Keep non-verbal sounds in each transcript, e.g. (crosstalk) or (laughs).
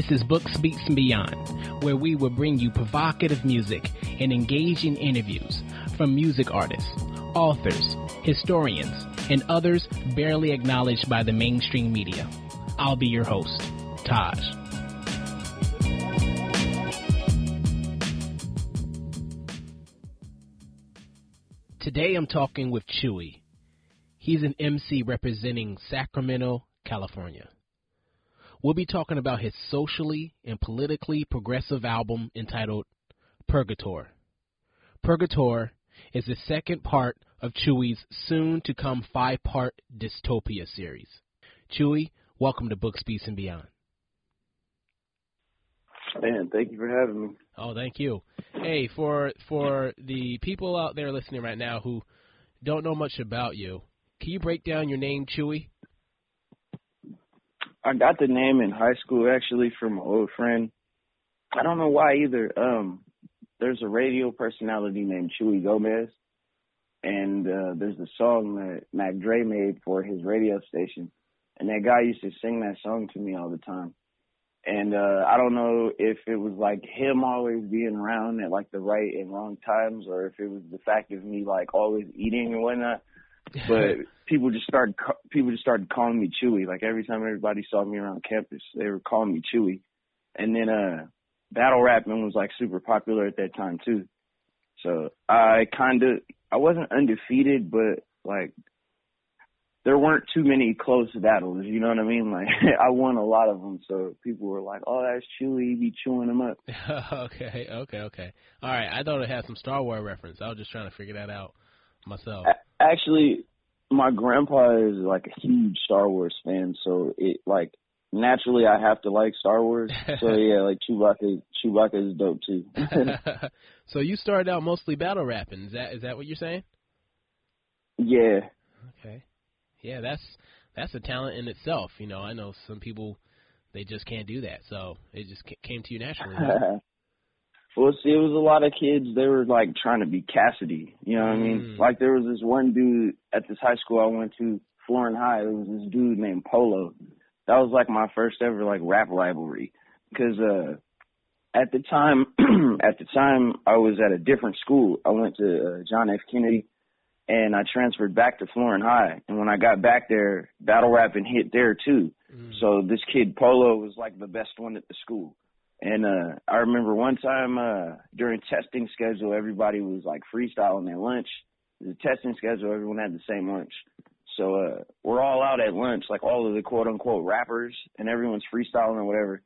This is Books, Beats, and Beyond, where we will bring you provocative music and engaging interviews from music artists, authors, historians, and others barely acknowledged by the mainstream media. I'll be your host, Taj. Today I'm talking with Chuuwee. He's an MC representing Sacramento, California. We'll be talking about his socially and politically progressive album entitled Purgator. Purgator is the second part of Chuuwee's soon to come five part dystopia series. Chuuwee, welcome to Books, Beats, and Beyond. Man, thank you for having me. Oh, thank you. Hey, for for the people out there listening right now who don't know much about you, can you break down your name, Chewy? I got the name in high school actually from an old friend. I don't know why either. Um, there's a radio personality named Chuy Gomez, and uh, there's a song that Mac Dre made for his radio station, and that guy used to sing that song to me all the time. And uh, I don't know if it was like him always being around at like the right and wrong times, or if it was the fact of me like always eating and whatnot. But (laughs) people just started people just started calling me Chuuwee. Like every time everybody saw me around campus, they were calling me Chuuwee. And then uh battle rapping was like super popular at that time too. So I kind of I wasn't undefeated, but like there weren't too many close battles. You know what I mean? (laughs) Like I won a lot of them, so people were like, "Oh, that's Chuuwee. He be chewing them up." (laughs) okay, okay, okay. All right. I thought it had some Star Wars reference. I was just trying to figure that out myself. Actually, my grandpa is like a huge Star Wars fan, so it like naturally I have to like Star Wars. so (laughs) yeah, like Chewbacca Chewbacca is dope too. (laughs) (laughs) so you started out mostly battle rapping. Is that is that what you're saying? Yeah. Okay. Yeah, that's that's a talent in itself. You know, I know some people they just can't do that. So it just came to you naturally. Well, see, it was a lot of kids. They were like trying to be Cassidy. You know what mm. I mean? Mm. Like there was this one dude at this high school I went to, Florin High. There was this dude named Polo. That was like my first ever like rap rivalry, because uh, at the time, (clears throat) at the time I was at a different school. I went to uh, John F. Kennedy, and I transferred back to Florin High. And when I got back there, battle rapping hit there too. Mm. So this kid Polo was like the best one at the school. And uh I remember one time uh during testing schedule everybody was like freestyling their lunch. The testing schedule, everyone had the same lunch. So uh we're all out at lunch, like all of the quote unquote rappers and everyone's freestyling or whatever.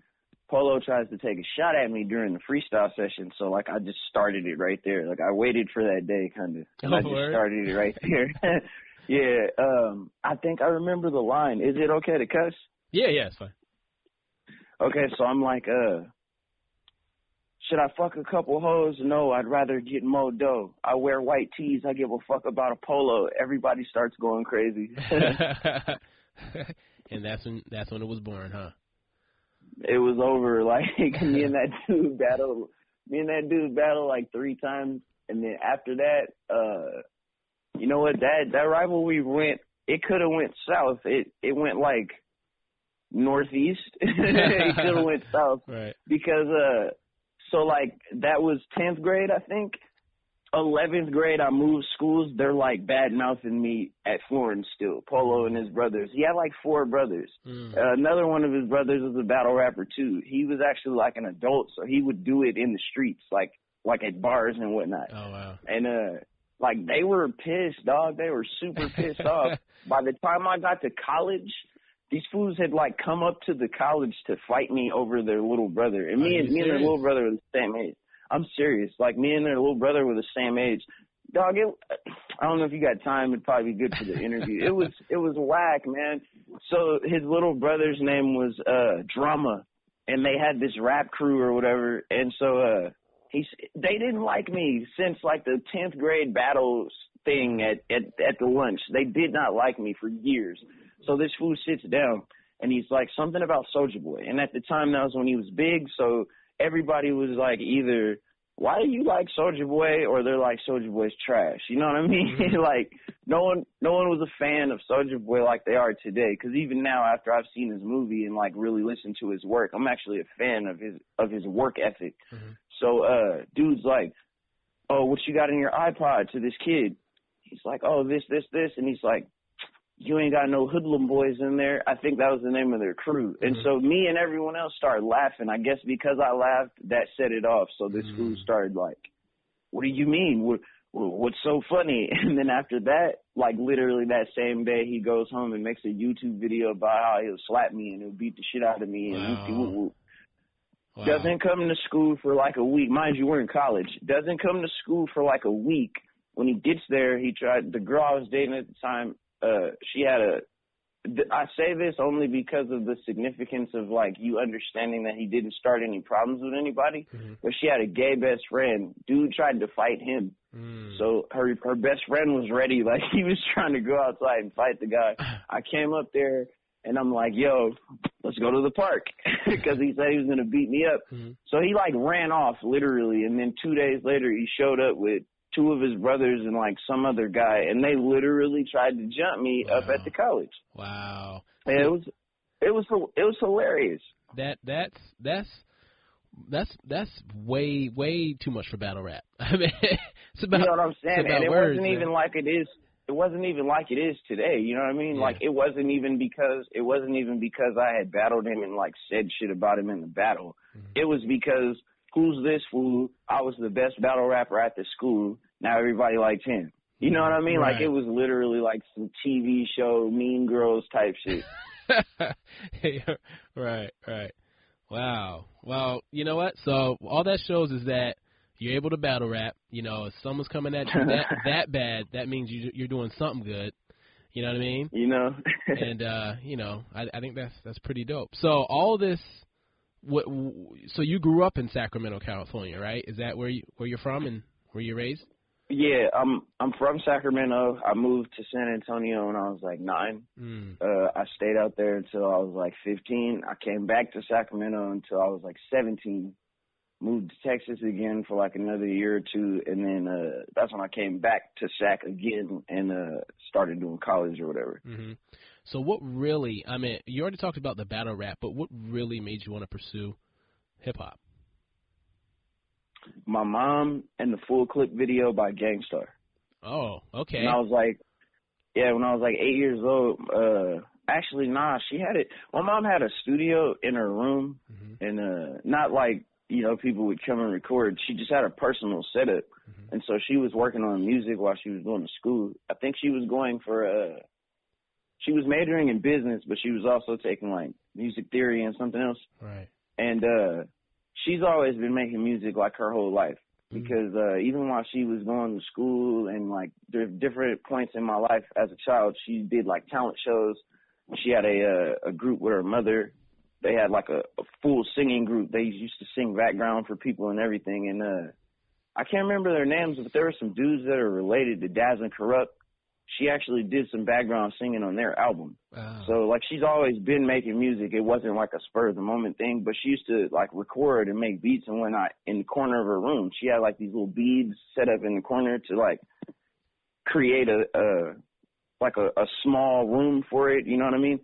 Polo tries to take a shot at me during the freestyle session, so like I just started it right there. Like I waited for that day kind of. And I just started it right there. (laughs) yeah, um I think I remember the line. Is it okay to cuss? Yeah, yeah, it's fine. Okay, so I'm like, uh, should I fuck a couple hoes? No, I'd rather get more dough. I wear white tees. I give a fuck about a polo. Everybody starts going crazy. (laughs) and that's when that's when it was born, huh? It was over. (laughs) Like me and that dude battle. Me and that dude battled like three times, and then after that, uh, you know what? That that rivalry went. It could have went south. It it went like northeast. (laughs) it could have went south right. because uh so like that was tenth grade, I think. Eleventh grade, I moved schools. They're like bad mouthing me at Florin still. Polo and his brothers. He had like four brothers. Mm. Uh, another one of his brothers was a battle rapper too. He was actually like an adult, so he would do it in the streets, like like at bars and whatnot. Oh wow! And uh, like they were pissed, dog. They were super pissed off. (laughs) By the time I got to college, these fools had like come up to the college to fight me over their little brother, and me and me and their little brother were the same age. I'm serious. Like me and their little brother were the same age. Dog, it, I don't know if you got time. It'd probably be good for the interview. it was it was whack, man. So his little brother's name was uh Drama, and they had this rap crew or whatever. And so uh he's they didn't like me since like the tenth grade battles thing at at at the lunch. They did not like me for years. So this fool sits down and he's like something about Soulja Boy. And at the time that was when he was big, so everybody was like either why do you like Soulja Boy or they're like Soulja Boy's trash? You know what I mean? Mm-hmm. (laughs) like no one no one was a fan of Soulja Boy like they are today. Because even now, after I've seen his movie and like really listened to his work, I'm actually a fan of his of his work ethic. Mm-hmm. So uh, dude's like, oh, what you got in your iPod to this kid? He's like, oh, this this this, and he's like, you ain't got no hoodlum boys in there. I think that was the name of their crew. And mm-hmm. so me and everyone else started laughing. I guess because I laughed, that set it off. So the mm-hmm. school started like, what do you mean? What, what's so funny? (laughs) And then after that, like literally that same day, he goes home and makes a YouTube video about how he'll slap me and he'll beat the shit out of me wow. and Wow. Doesn't come to school for like a week. Mind you, we're in college. Doesn't come to school for like a week. When he gets there, he tried, the girl I was dating at the time, uh, she had a. I say this only because of the significance of like you understanding that he didn't start any problems with anybody. Mm-hmm. But she had a gay best friend. Dude tried to fight him. Mm. So her her best friend was ready. (laughs) Like he was trying to go outside and fight the guy. (sighs) I came up there and I'm like, yo, let's go to the park (laughs) because he said he was gonna beat me up. Mm-hmm. So he like ran off literally, and then two days later he showed up with two of his brothers and like some other guy, and they literally tried to jump me wow. up at the college. Wow. And it was it was it was hilarious. That that's that's that's that's way way too much for battle rap. (laughs) I mean, it's about you know what I'm saying, and it words, wasn't man. even like it is. It wasn't even like it is today. You know what I mean? Yeah. Like it wasn't even because it wasn't even because I had battled him and like said shit about him in the battle. Mm-hmm. It was because who's this fool? I was the best battle rapper at the school. Now everybody likes him. You know what I mean? Right. Like it was literally like some TV show Mean Girls type shit. (laughs) (laughs) right, right. Wow. Well, you know what? So all that shows is that you're able to battle rap. You know, if someone's coming at you that (laughs) that bad, that means you you're doing something good. You know what I mean? You know. and uh, you know, I I think that's that's pretty dope. So all this what so you grew up in Sacramento, California, right? Is that where you where you're from and where you're raised? Yeah, I'm I'm from Sacramento. I moved to San Antonio when I was like nine. Mm. Uh, I stayed out there until I was like 15. I came back to Sacramento until I was like 17. Moved to Texas again for like another year or two, and then uh, that's when I came back to Sac again and uh, started doing college or whatever. Mm-hmm. So, what really? I mean, you already talked about the battle rap, but what really made you want to pursue hip hop? my mom and the full clip video by Gang Starr. Oh, okay. And I was like, yeah, when I was like eight years old, uh, actually, nah, she had it. My mom had a studio in her room, mm-hmm. and uh, not like you know people would come and record. She just had a personal setup, mm-hmm. and so she was working on music while she was going to school. I think she was going for uh, she was majoring in business, but she was also taking like music theory and something else. Right. And uh she's always been making music like her whole life mm-hmm. because uh even while she was going to school and like there different points in my life as a child she did like talent shows she had a uh, a group with her mother they had like a, a full singing group they used to sing background for people and everything and uh I can't remember their names but there were some dudes that are related to Daz and Kurupt she actually did some background singing on their album. So like she's always been making music. It wasn't like a spur of the moment thing, but she used to like record and make beats and whatnot in the corner of her room. She had like these little beads set up in the corner to like create a, a like a, a small room for it. You know what I mean?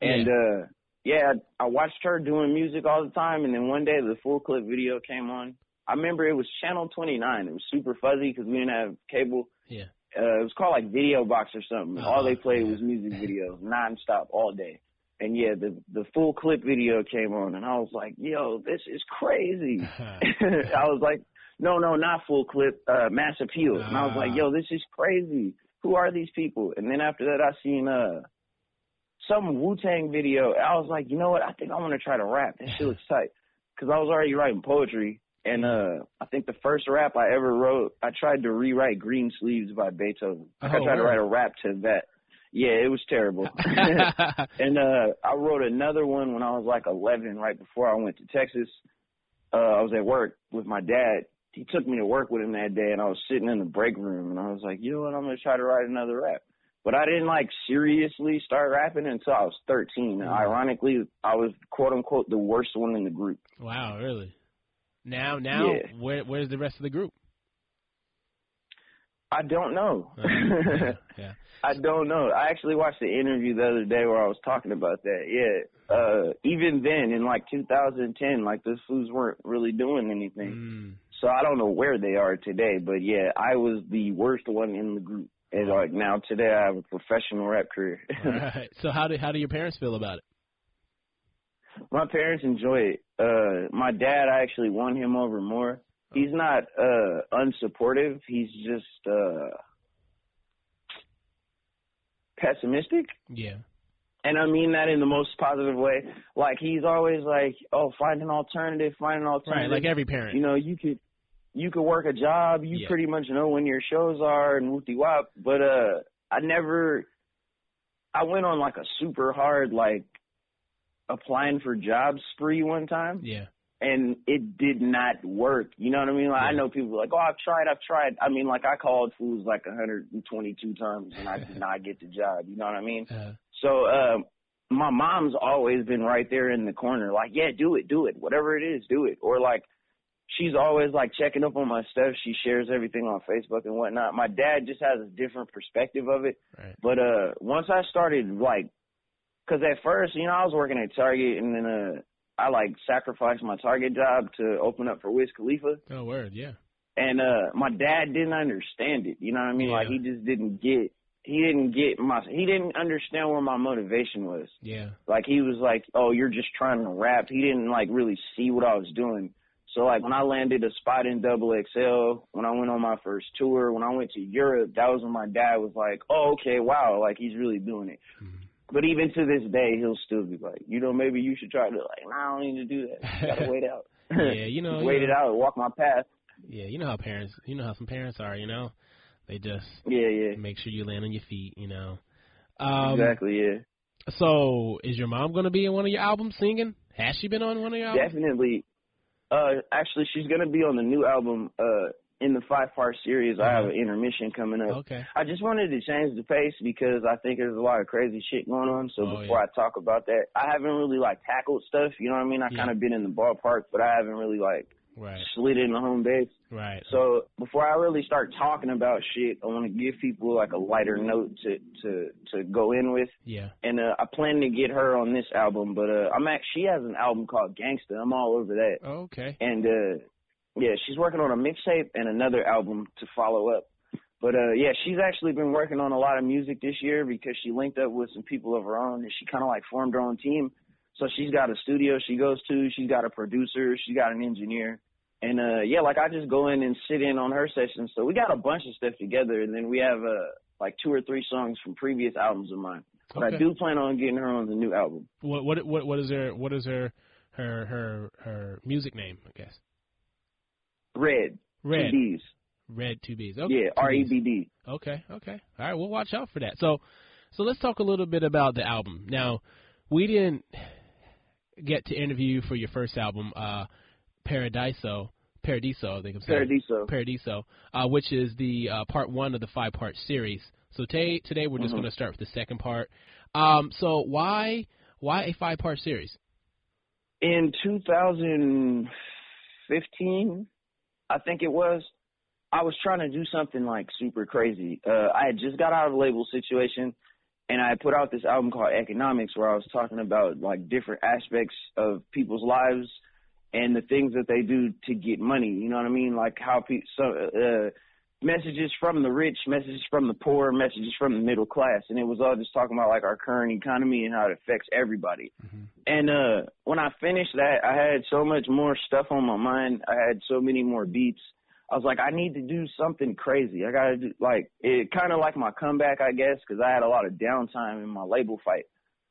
Yeah. And uh yeah, I watched her doing music all the time, and then one day the full clip video came on. I remember it was channel 29. It was super fuzzy because we didn't have cable. Yeah uh, it was called like Video Box or something. Oh, all they played yeah. was music (laughs) videos nonstop all day. And yeah, the the full clip video came on, and I was like, "Yo, this is crazy." (laughs) (laughs) I was like, "No, no, not full clip, uh, mass appeal." And I was like, "Yo, this is crazy. Who are these people?" And then after that, I seen uh some Wu Tang video. I was like, "You know what? I think I want to try to rap. That shit looks tight." Because I was already writing poetry, and uh I think the first rap I ever wrote, I tried to rewrite Green Sleeves by Beethoven. Oh, I tried word. to write a rap to that. Yeah, it was terrible. (laughs) (laughs) and uh I wrote another one when I was like 11 right before I went to Texas. Uh I was at work with my dad. He took me to work with him that day and I was sitting in the break room and I was like, "You know what? I'm going to try to write another rap." But I didn't like seriously start rapping until I was 13. Mm. Ironically, I was quote unquote the worst one in the group. Wow, really? Now, now, Yeah. where where's the rest of the group? I don't know. Uh, yeah, yeah. (laughs) I don't know. I actually watched the interview the other day where I was talking about that. Yeah. Uh even then in like 2010 like those fools weren't really doing anything. Mm. So I don't know where they are today, but yeah, I was the worst one in the group. And like now today I have a professional rap career. (laughs) All right. So how do how do your parents feel about it? My parents enjoy it. Uh my dad I actually won him over more. He's not uh unsupportive. He's just uh pessimistic. Yeah. And I mean that in the most positive way. Like he's always like, "Oh, find an alternative, find an Right. alternative." Like every parent. you know, you could you could work a job. You Yeah. pretty much know when your shows are and whoopty wop. But uh, I never. I went on like a super hard like applying for jobs spree one time, yeah. and it did not work. You know what I mean? Like I know people like, "Oh, I've tried, I've tried." I mean, like I called fools like 122 times, and I did (laughs) not get the job. You know what I mean? Uh, So um my mom's always been right there in the corner, like, yeah, do it, do it, whatever it is, do it. Or like she's always like checking up on my stuff. She shares everything on Facebook and whatnot. My dad just has a different perspective of it. right. But uh once I started like, cause at first, you know, I was working at Target and then uh I like sacrificed my Target job to open up for Wiz Khalifa. Oh, word. Yeah. And uh my dad didn't understand it. You know what I mean? Like he just didn't get he didn't get my he didn't understand where my motivation was. Yeah. Like he was like, "Oh, you're just trying to rap." He didn't like really see what I was doing. So like when I landed a spot in Double XL, when I went on my first tour, when I went to Europe, that was when my dad was like, "Oh, okay, wow, like he's really doing it." Mhm. But even to this day, he'll still be like, "You know, maybe you should try to like, nah, I don't need to do that. You gotta (laughs) wait out." Yeah, you know, (laughs) wait you it out, walk my path. Yeah, you know how parents, you know how some parents are. You know, they just Yeah, yeah, make sure you land on your feet. You know. Um, exactly, yeah. So, is your mom going to be in one of your albums singing? Has she been on one of your albums? Definitely. Uh, actually, she's gonna be on the new album. Uh, in the five part series, I have an intermission coming up. Okay. I just wanted to change the pace because I think there's a lot of crazy shit going on. So Oh, before yeah. I talk about that, I haven't really like tackled stuff. You know what I mean? I Yeah. kind of been in the ballpark, but I haven't really like Right. slid in the home base. Right. So before I really start talking about shit, I want to give people like a lighter note to to to go in with. yeah. And uh, I plan to get her on this album, but uh, I'm actually she has an album called Gangsta. I'm all over that. Okay. And uh yeah, she's working on a mixtape and another album to follow up. But uh yeah, she's actually been working on a lot of music this year because she linked up with some people of her own and she kind of like formed her own team. So she's got a studio she goes to, she's got a producer, she's got an engineer. And uh yeah, like I just go in and sit in on her sessions. So we got a bunch of stuff together and then we have uh like two or three songs from previous albums of mine. But Okay. I do plan on getting her on the new album. What what what what is her what is her her her her music name? I guess. Red. Red. Two D's. Red two B's. Okay. Yeah, R E Bs. B D. Okay, okay. All right, we'll watch out for that. So, so let's talk a little bit about the album. Now, we didn't get to interview you for your first album, uh, Paradiso, Paradiso, I think I'm saying. Paradiso. Paradiso, uh, which is the uh, part one of the five part series. So today, today we're just Mhm. going to start with the second part. Um, so why why a five part series? in 2015, I think it was, I was trying to do something like super crazy. Uh, I had just got out of a label situation and I put out this album called Economics where I was talking about like different aspects of people's lives and the things that they do to get money. You know what I mean? Like how people, so, uh, messages from the rich, messages from the poor, messages from the middle class. And it was all just talking about like our current economy and how it affects everybody. And uh when I finished that, I had so much more stuff on my mind. I had so many more beats. I was like, I need to do something crazy. I gotta do like it, kind of like my comeback, I guess, because I had a lot of downtime in my label fight.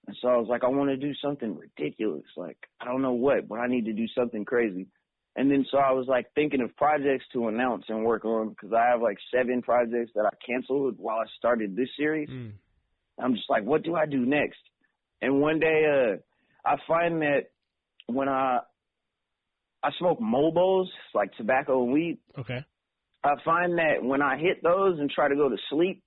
And so I was like, I want to do something ridiculous. Like I don't know what, but I need to do something crazy. And then so I was like thinking of projects to announce and work on because I have like seven projects that I canceled while I started this series. Mm. I'm just like, what do I do next? And one day, uh, I find that when I I smoke mobos, like tobacco and weed, Okay. I find that when I hit those and try to go to sleep,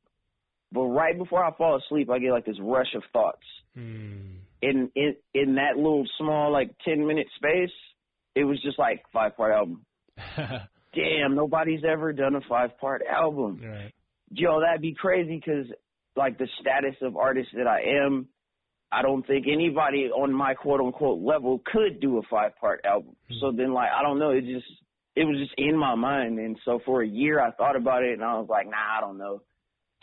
but right before I fall asleep, I get like this rush of thoughts. Mm. In in in that little small like ten minute space, it was just like five part album. (laughs) Damn, nobody's ever done a five part album. Right. Yo, that'd be crazy because like the status of artist that I am, I don't think anybody on my quote unquote level could do a five part album. Mm-hmm. So then like I don't know, it just it was just in my mind and so for a year I thought about it and I was like, nah, I don't know.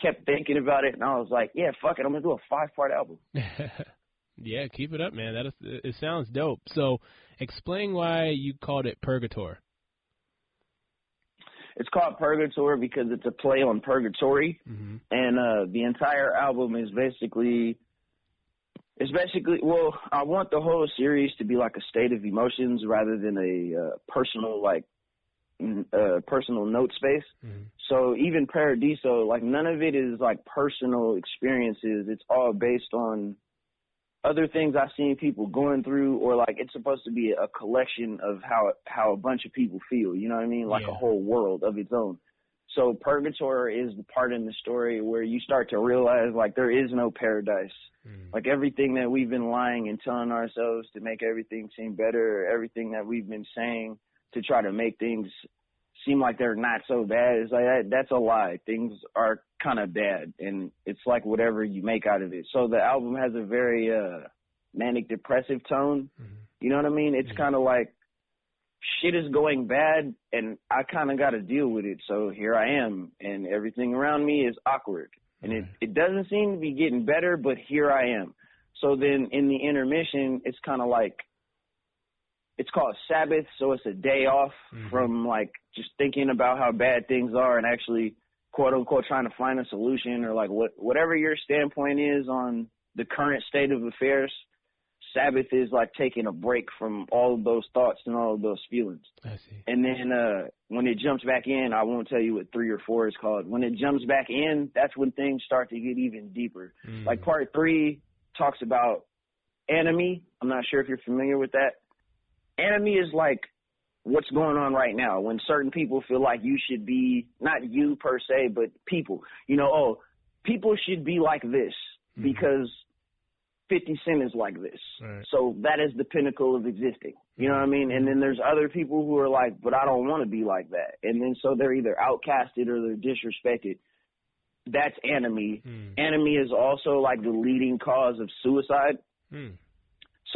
Kept thinking about it and I was like, yeah, fuck it, I'm gonna do a five part album. (laughs) yeah, keep it up, man. That is it sounds dope. So explain why you called it Purgator. It's called Purgator because it's a play on purgatory, mm-hmm. and uh, the entire album is basically it's basically well, I want the whole series to be like a state of emotions rather than a uh, personal like uh, personal note space. Mm-hmm. So even Paradiso, like none of it is like personal experiences. It's all based on other things I've seen people going through, or like it's supposed to be a collection of how how a bunch of people feel. You know what I mean? Like yeah. a whole world of its own. So purgatory is the part in the story where you start to realize like there is no paradise. Mm. Like everything that we've been lying and telling ourselves to make everything seem better, everything that we've been saying to try to make things seem like they're not so bad. It's like that, that's a lie. Things are kind of bad, and it's like whatever you make out of it. So the album has a very uh manic depressive tone. Mm-hmm. You know what I mean? It's mm-hmm. kind of like shit is going bad, and I kind of got to deal with it. So here I am, and everything around me is awkward, and it it doesn't seem to be getting better, but here I am. So then in the intermission, it's kind of like it's called Sabbath, so it's a day off mm-hmm. from like just thinking about how bad things are and actually quote unquote trying to find a solution or like what whatever your standpoint is on the current state of affairs. Sabbath is like taking a break from all of those thoughts and all of those feelings. I see. And then uh when it jumps back in, I won't tell you what three or four is called. When it jumps back in, that's when things start to get even deeper. Mm. Like part three talks about anomie. I'm not sure if you're familiar with that anomie is like what's going on right now when certain people feel like you should be not you per se but people you know oh people should be like this mm-hmm. because 50 cent is like this right. so that is the pinnacle of existing you know what i mean and then there's other people who are like but i don't want to be like that and then so they're either outcasted or they're disrespected that's anomie mm. anomie is also like the leading cause of suicide mm.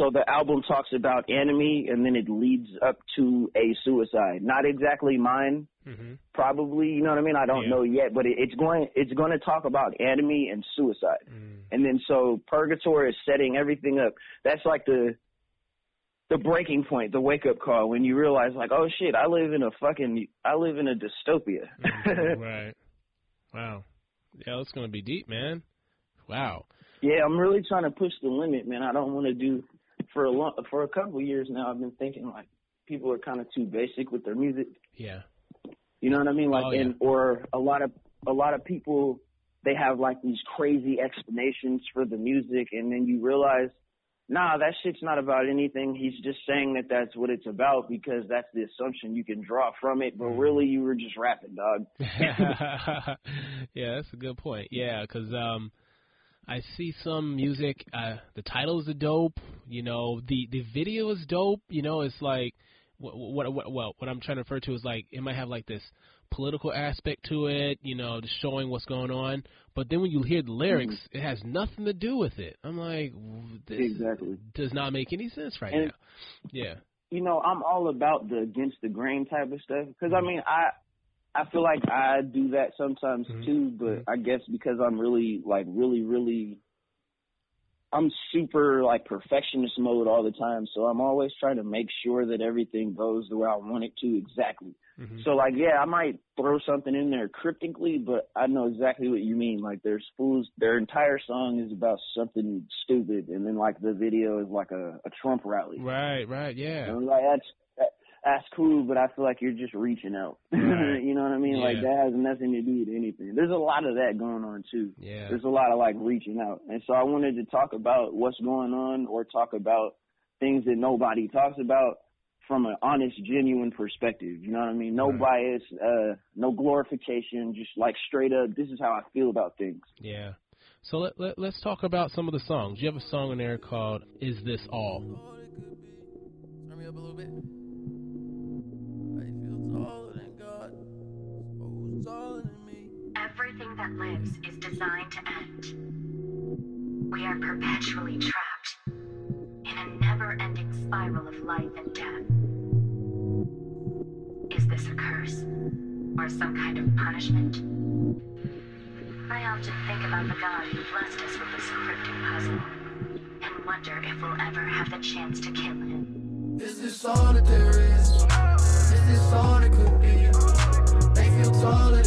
So the album talks about anomie and then it leads up to a suicide. Not exactly mine, mm-hmm. probably. You know what I mean? I don't yeah. know yet, but it, it's going it's going to talk about anomie and suicide. Mm. And then so purgatory is setting everything up. That's like the the breaking point, the wake up call when you realize like, oh shit, I live in a fucking I live in a dystopia. mm-hmm. (laughs) Right. Wow. Yeah, it's gonna be deep, man. Wow. Yeah, I'm really trying to push the limit, man. I don't want to do (laughs) for a long, for a couple of years now, I've been thinking like people are kind of too basic with their music. Yeah. You know what I mean? Like, oh, yeah. and or a lot of a lot of people they have like these crazy explanations for the music, and then you realize, nah, that shit's not about anything. He's just saying that that's what it's about because that's the assumption you can draw from it. But mm-hmm. really, you were just rapping, dog. (laughs) (laughs) yeah, that's a good point. Yeah, because um, I see some music. Uh, the titles are dope. You know, the the video is dope. You know, it's like what what what well, what I'm trying to refer to is like it might have like this political aspect to it. You know, just showing what's going on. But then when you hear the lyrics, mm-hmm. it has nothing to do with it. I'm like, this exactly does not make any sense right and, now. Yeah. You know, I'm all about the against the grain type of stuff because I mean, I I feel like I do that sometimes mm-hmm. too, but mm-hmm. I guess because I'm really like really really I'm super like perfectionist mode all the time, so I'm always trying to make sure that everything goes the way I want it to exactly. Mm-hmm. So like yeah, I might throw something in there cryptically, but I know exactly what you mean. Like there's fools their entire song is about something stupid and then like the video is like a, a Trump rally. Right, right, yeah. And like that's that's cool, but I feel like you're just reaching out. (laughs) Right. you know what I mean? Yeah. Like that has nothing to do with anything. There's a lot of that going on too. Yeah. There's a lot of like reaching out. And so I wanted to talk about what's going on or talk about things that nobody talks about from an honest, genuine perspective. You know what I mean? No right. bias, uh, no glorification, just like straight up, this is how I feel about things. Yeah. So let, let, let's talk about some of the songs. You have a song in there called Is This All? Turn me up a little bit. Everything that lives is designed to end. We are perpetually trapped in a never ending spiral of life and death. Is this a curse? Or some kind of punishment? I often think about the God who blessed us with this cryptic puzzle and wonder if we'll ever have the chance to kill him. Is this all is? Is this all it could be? They feel taller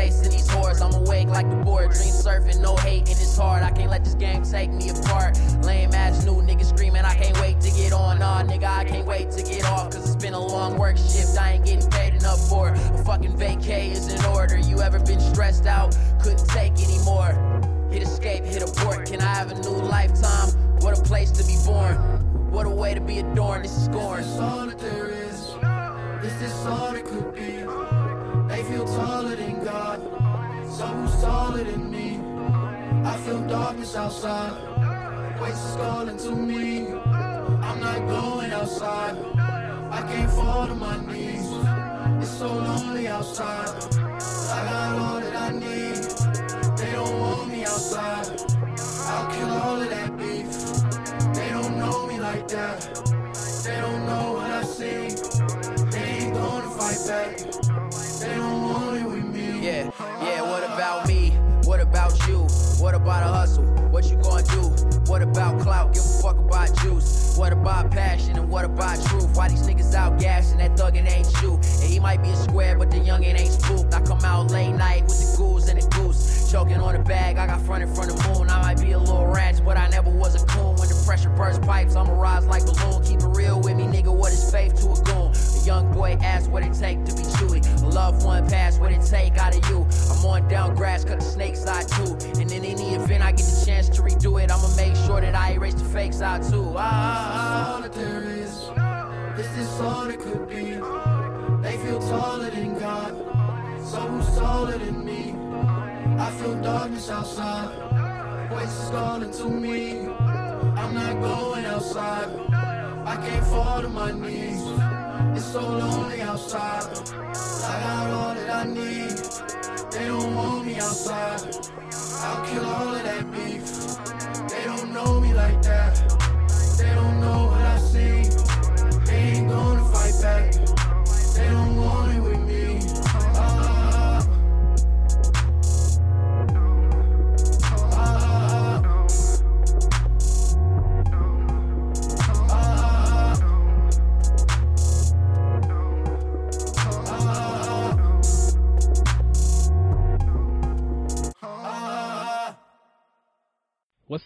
chasing these whores. I'm awake like the board. Dream surfing, no hate, and it's hard. I can't let this game take me apart. Lame ass new niggas screaming, I can't wait to get on. Nah, nigga, I can't wait to get off. Cause it's been a long work shift. I ain't getting paid enough for it. A fucking vacay is in order. You ever been stressed out? Couldn't take anymore. Hit escape, hit abort. Can I have a new lifetime? What a place to be born. What a way to be adorned. This is scorn. Is this all that there is? Is this all outside, voices calling to me. I'm not going outside, I can't fall to my knees. It's so lonely outside, I got all that I need. They don't want me outside, I'll kill all of that beef. They don't know me like that. They don't know what I see. They ain't gonna fight back. What about passion and what about truth? Why these niggas out gassing that thuggin' ain't you? And he might be a square, but the youngin' ain't spooked. I come out late night with the ghouls and the goose. Choking on the bag, I got front in front of moon. I might be a little ratchet, but I never was a coon. When the pressure burst pipes, I'ma rise like balloon. Keep it real with me, nigga. What is faith to a goon? Young boy asks what it take to be Chuuwee. A loved one pass what it take out of you. I'm on down grass, cut the snake side too. And in any event I get the chance to redo it, I'ma make sure that I erase the fakes out too. Ah, all that there is. Is this all it could be? They feel taller than God, so who's taller than me? I feel darkness outside, voices calling to me. I'm not going outside, I can't fall to my knees. It's so lonely outside, I got all that I need. They don't want me outside, I'll kill all of that beef. They don't know me like that. They don't know what I see. They ain't gonna fight back. They don't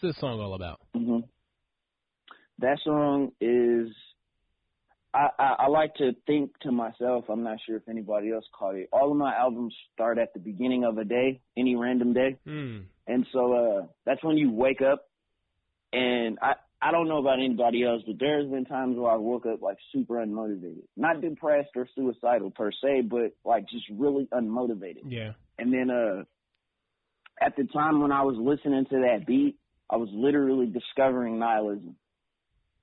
this song all about? hmm That song is. I, I I like to think to myself. I'm not sure if anybody else caught it. All of my albums start at the beginning of a day, any random day, Hmm. and so uh that's when you wake up. And I I don't know about anybody else, but there's been times where I woke up like super unmotivated, not depressed or suicidal per se, but like just really unmotivated. Yeah. And then uh at the time when I was listening to that beat, I was literally discovering nihilism.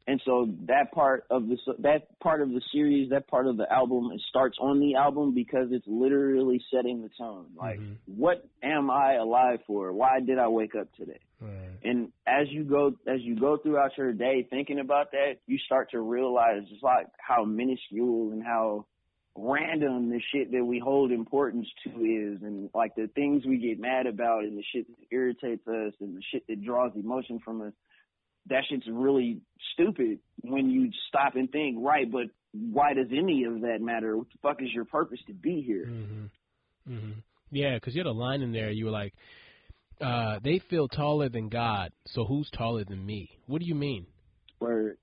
And so that part of the that part of the series, that part of the album, it starts on the album because it's literally setting the tone. Like, Mhm. what am I alive for? Why did I wake up today? Right. And as you go as you go throughout your day thinking about that, you start to realize just like how minuscule and how random the shit that we hold importance to is and like the things we get mad about and the shit that irritates us and the shit that draws emotion from us. That shit's really stupid when you stop and think, right, but why does any of that matter? What the fuck is your purpose to be here? hmm hmm Yeah, because you had a line in there. You were like, uh, they feel taller than God. So who's taller than me? What do you mean? Where,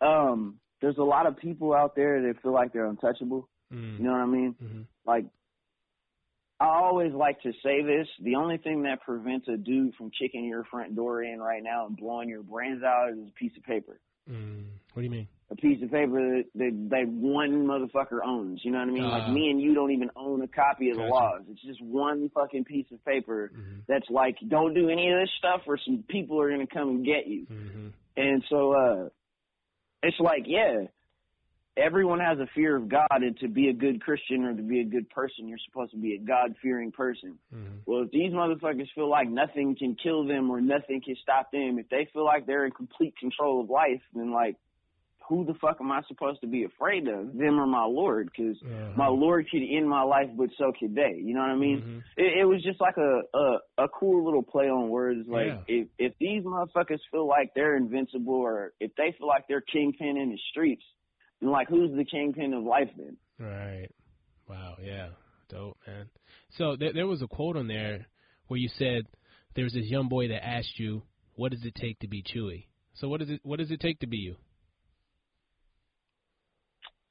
um, there's a lot of people out there that feel like they're untouchable. Mm. You know what I mean? Mhm. Like, I always like to say this: the only thing that prevents a dude from kicking your front door in right now and blowing your brains out is a piece of paper. Mm. What do you mean? A piece of paper that, that, that one motherfucker owns. You know what I mean? Uh, like me and you don't even own a copy of the laws. It's just one fucking piece of paper Mhm. that's like, don't do any of this stuff, or some people are gonna come and get you. Mhm. And so uh it's like, yeah, everyone has a fear of God and to be a good Christian or to be a good person, you're supposed to be a God fearing person. Mhm. Well, if these motherfuckers feel like nothing can kill them or nothing can stop them, if they feel like they're in complete control of life, then like who the fuck am I supposed to be afraid of, them or my Lord? Because Uh-huh. my Lord could end my life, but so could they. You know what I mean? Mhm. it, it was just like a, a a cool little play on words. Like Yeah. if if these motherfuckers feel like they're invincible, or if they feel like they're kingpin in the streets, then like who's the kingpin of life then? Right. Wow. Yeah. Dope, man. So there, there was a quote on there where you said there was this young boy that asked you, "What does it take to be Chuuwee?" So what does it What does it take to be you?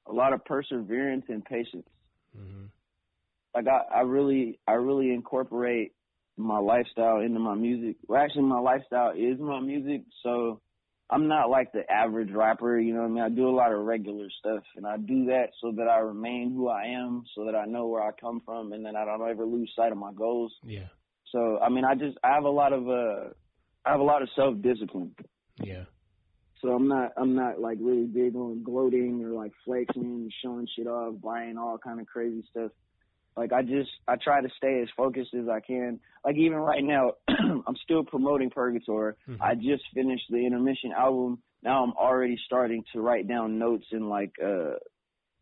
A lot of perseverance and patience. hmm Like I I really I really incorporate my lifestyle into my music. Well, actually, my lifestyle is my music, so. I'm not like the average rapper, you know what I mean? I do a lot of regular stuff and I do that so that I remain who I am, so that I know where I come from and then I don't ever lose sight of my goals. Yeah. So I mean, I just I have a lot of uh, I have a lot of self discipline. Yeah. So I'm not I'm not like really big on gloating or like flexing and showing shit off, buying all kind of crazy stuff. Like I just I try to stay as focused as I can. Like even right now, (clears throat) I'm still promoting Purgator. Mhm. I just finished the intermission album. Now I'm already starting to write down notes and like uh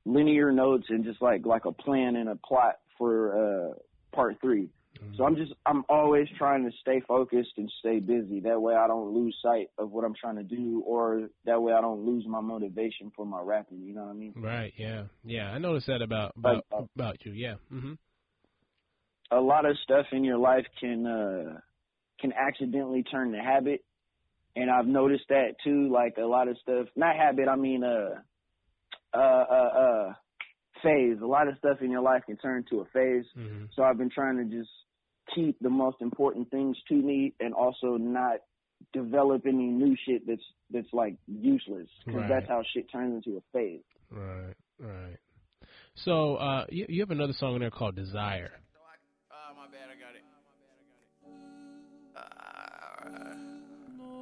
linear notes and just like like a plan and a plot for uh part 3. So I'm just I'm always trying to stay focused and stay busy. That way I don't lose sight of what I'm trying to do or that way I don't lose my motivation for my rapping, you know what I mean? Right. Yeah. Yeah. I noticed that about about uh, about you. Yeah. hmm A lot of stuff in your life can uh can accidentally turn to habit. And I've noticed that too, like a lot of stuff not habit, I mean uh uh uh uh phase. A lot of stuff in your life can turn to a phase. hmm So I've been trying to just keep the most important things to me and also not develop any new shit that's that's like useless because Right. that's how shit turns into a phase. Right. Right. So uh, you you have another song in there called Desire. Ah, my bad, I got it.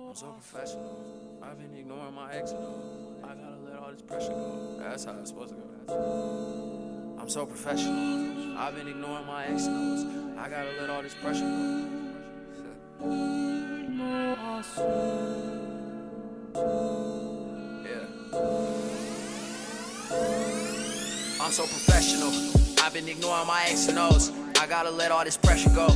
I'm so professional. I've been ignoring my ex. Though. I gotta let all this pressure go. That's how it's supposed to go. I'm so professional. I've been ignoring my ex. I gotta let all this pressure go. Yeah. I'm so professional. I've been ignoring my X and O's. I gotta let all this pressure go.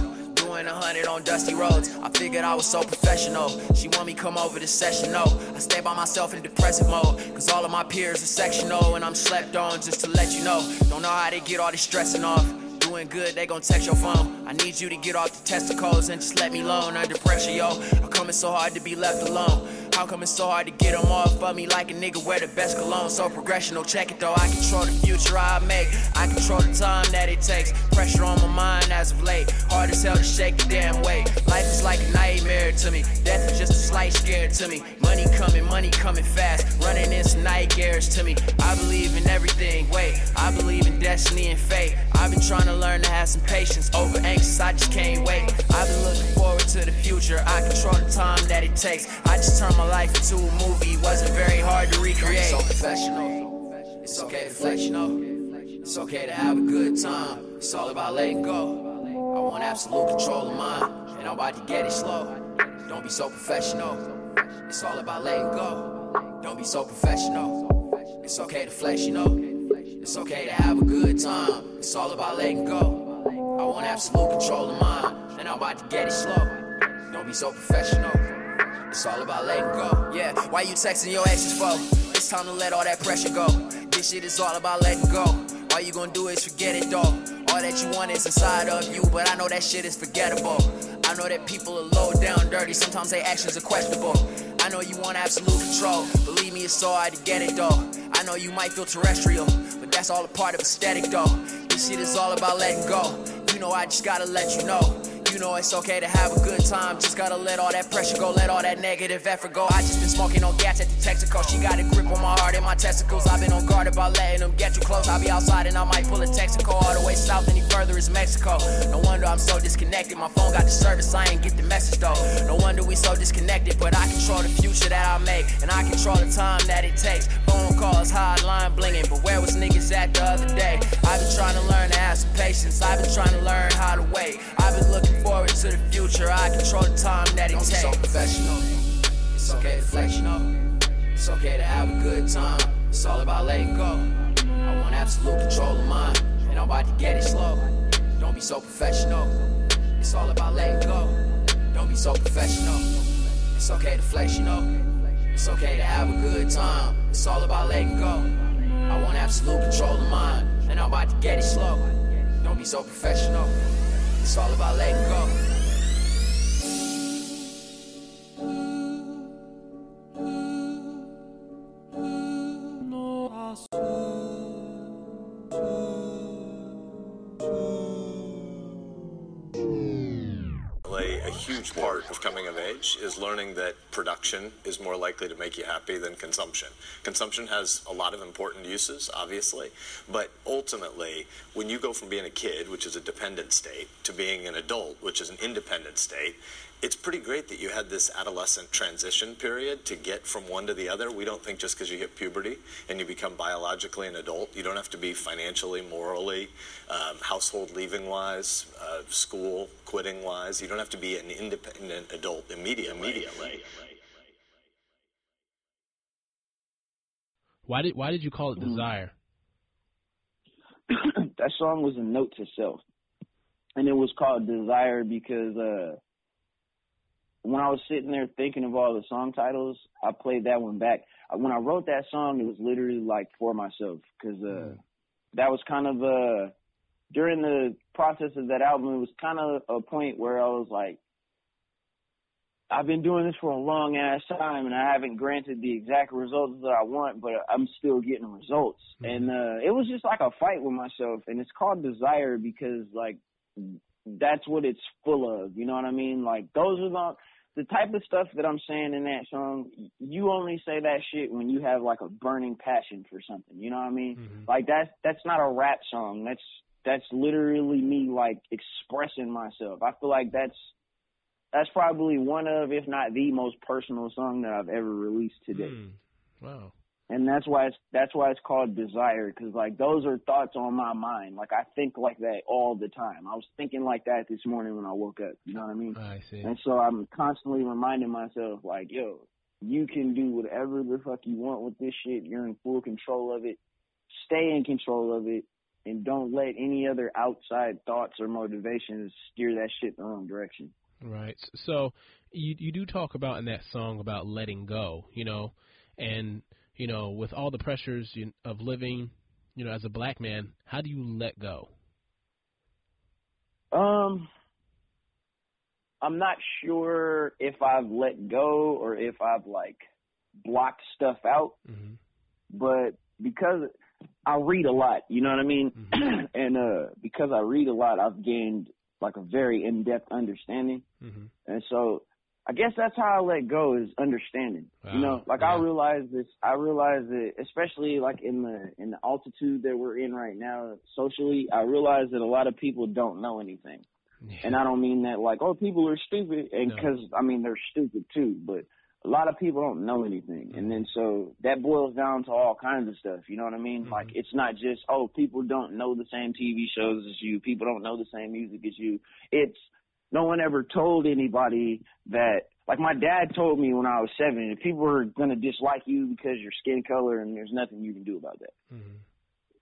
Doing a hundred on dusty roads. I figured I was so professional. She want me come over to session, no. I stay by myself in depressive mode. Cause all of my peers are sectional and I'm slept on just to let you know. Don't know how they get all this stressing off. Doing good, they gon' text your phone. I need you to get off the testicles and just let me alone under pressure, yo. I'm coming so hard to be left alone. How come it's so hard to get them off of me like a nigga wear the best cologne? So progressional, check it though. I control the future I make. I control the time that it takes. Pressure on my mind as of late. Hard as hell to shake the damn weight. Life is like a nightmare to me. Death is just a slight scare to me. Money coming, money coming fast. Running in some nightmares to me. I believe in everything. Wait, I believe in destiny and fate. I've been trying to learn to have some patience. Over anxious, I just can't wait. I've been looking forward to the future. I control the time that it takes. I just turned my life into a movie. Wasn't very hard to recreate. So professional. It's okay to flex, you know. It's okay to have a good time. It's all about letting go. I want absolute control of mine, and I'm about to get it slow. Don't be so professional. It's all about letting go. Don't be so professional. It's okay to flex, you know. It's okay to have a good time. It's all about letting go. I want absolute control of mine, and I'm about to get it slow. Don't be so professional. It's all about letting go. Yeah, why you texting your exes for? It's time to let all that pressure go. This shit is all about letting go. All you gonna do is forget it though. All that you want is inside of you, but I know that shit is forgettable. I know that people are low down dirty, sometimes their actions are questionable. I know you want absolute control. Believe me, it's so hard to get it though. I know you might feel terrestrial, but that's all a part of aesthetic though. This shit is all about letting go. You know, I just gotta let you know. You know it's okay to have a good time. Just gotta let all that pressure go, let all that negative effort go. I just been smoking on gas at the Texaco. She got a grip on my heart and my testicles. I've been on guard about letting them get too close. I'll be outside and I might pull a Texaco all the way south. Any further is Mexico. No wonder I'm so disconnected. My phone got the service, I ain't get the message though. No wonder we so disconnected, but I control the future that I make. And I control the time that it takes. Phone calls, hotline blinging. But where was niggas at the other day? I've been trying to learn to have some patience. I've been trying to learn how to wait. I've been looking forward to the future. I control the time that it takes. So professional. It's okay to flex, you know. It's okay to have a good time. It's all about letting go. I want absolute control of mine, and I'm about to get it slow. Don't be so professional. It's all about letting go. Don't be so professional. It's okay to flex, you know. It's okay to have a good time. It's all about letting go. I want absolute control of mine, and I'm about to get it slow. Don't be so professional. It's all about letting go. A huge part of coming of age is learning that production is more likely to make you happy than consumption. Consumption has a lot of important uses, obviously, but ultimately, when you go from being a kid, which is a dependent state, to being an adult, which is an independent state, it's pretty great that you had this adolescent transition period to get from one to the other. We don't think just because you hit puberty and you become biologically an adult, you don't have to be financially, morally, um, household leaving wise, uh, school quitting wise. You don't have to be an independent adult immediately. immediately. Why did Why did you call it Desire? (clears throat) that song was a note to self, and it was called Desire because uh, when I was sitting there thinking of all the song titles, I played that one back. Uh, When I wrote that song, it was literally like for myself because uh, that was kind of uh, during the process of that album. It was kind of a point where I was like, I've been doing this for a long ass time, and I haven't granted the exact results that I want, but I'm still getting results. And uh, it was just like a fight with myself, and it's called desire because like that's what it's full of. You know what I mean? Like those are the the type of stuff that I'm saying in that song. You only say that shit when you have like a burning passion for something. You know what I mean? Like that's that's not a rap song. That's that's literally me like expressing myself. I feel like that's that's probably one of, if not the most personal song that I've ever released today Hmm. Wow. And that's why it's that's why it's called desire because like those are thoughts on my mind. Like i think like that all the time. I was thinking like that this morning when i woke up you know what i mean? I see. and so i'm constantly reminding myself like yo you can do whatever the fuck you want with this shit. You're in full control of it. Stay in control of it and don't let any other outside thoughts or motivations steer that shit in the wrong direction. Right. So you you do talk about in that song about letting go, you know, and you know with all the pressures you, of living, you know, as a black man, how do you let go? Um, I'm not sure if I've let go or if I've like blocked stuff out, hmm but because I read a lot, you know what I mean? (clears throat) and uh because I read a lot, I've gained like a very in-depth understanding. hmm And so I guess that's how I let go is understanding. You know, like I realize this I realize that especially like in the in the altitude that we're in right now socially, I realize that a lot of people don't know anything. And I don't mean that like, oh, people are stupid, and No. because I mean they're stupid too, but a lot of people don't know anything, and then so that boils down to all kinds of stuff. You know what I mean? Mhm. Like it's not just oh, people don't know the same TV shows as you, people don't know the same music as you. It's no one ever told anybody that. Like my dad told me when I was seven, if people are gonna dislike you because your skin color, and there's nothing you can do about that. hmm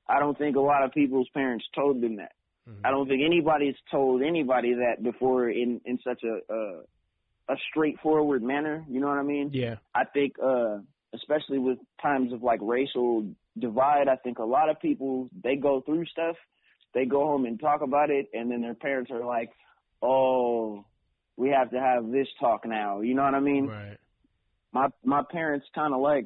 I don't think a lot of people's parents told them that. hmm I don't think anybody's told anybody that before in in such a uh, a straightforward manner. You know what I mean? Yeah. I think, uh, especially with times of like racial divide, I think a lot of people they go through stuff, they go home and talk about it, and then their parents are like, "Oh, we have to have this talk now. You know what I mean? Right. My my parents kind of like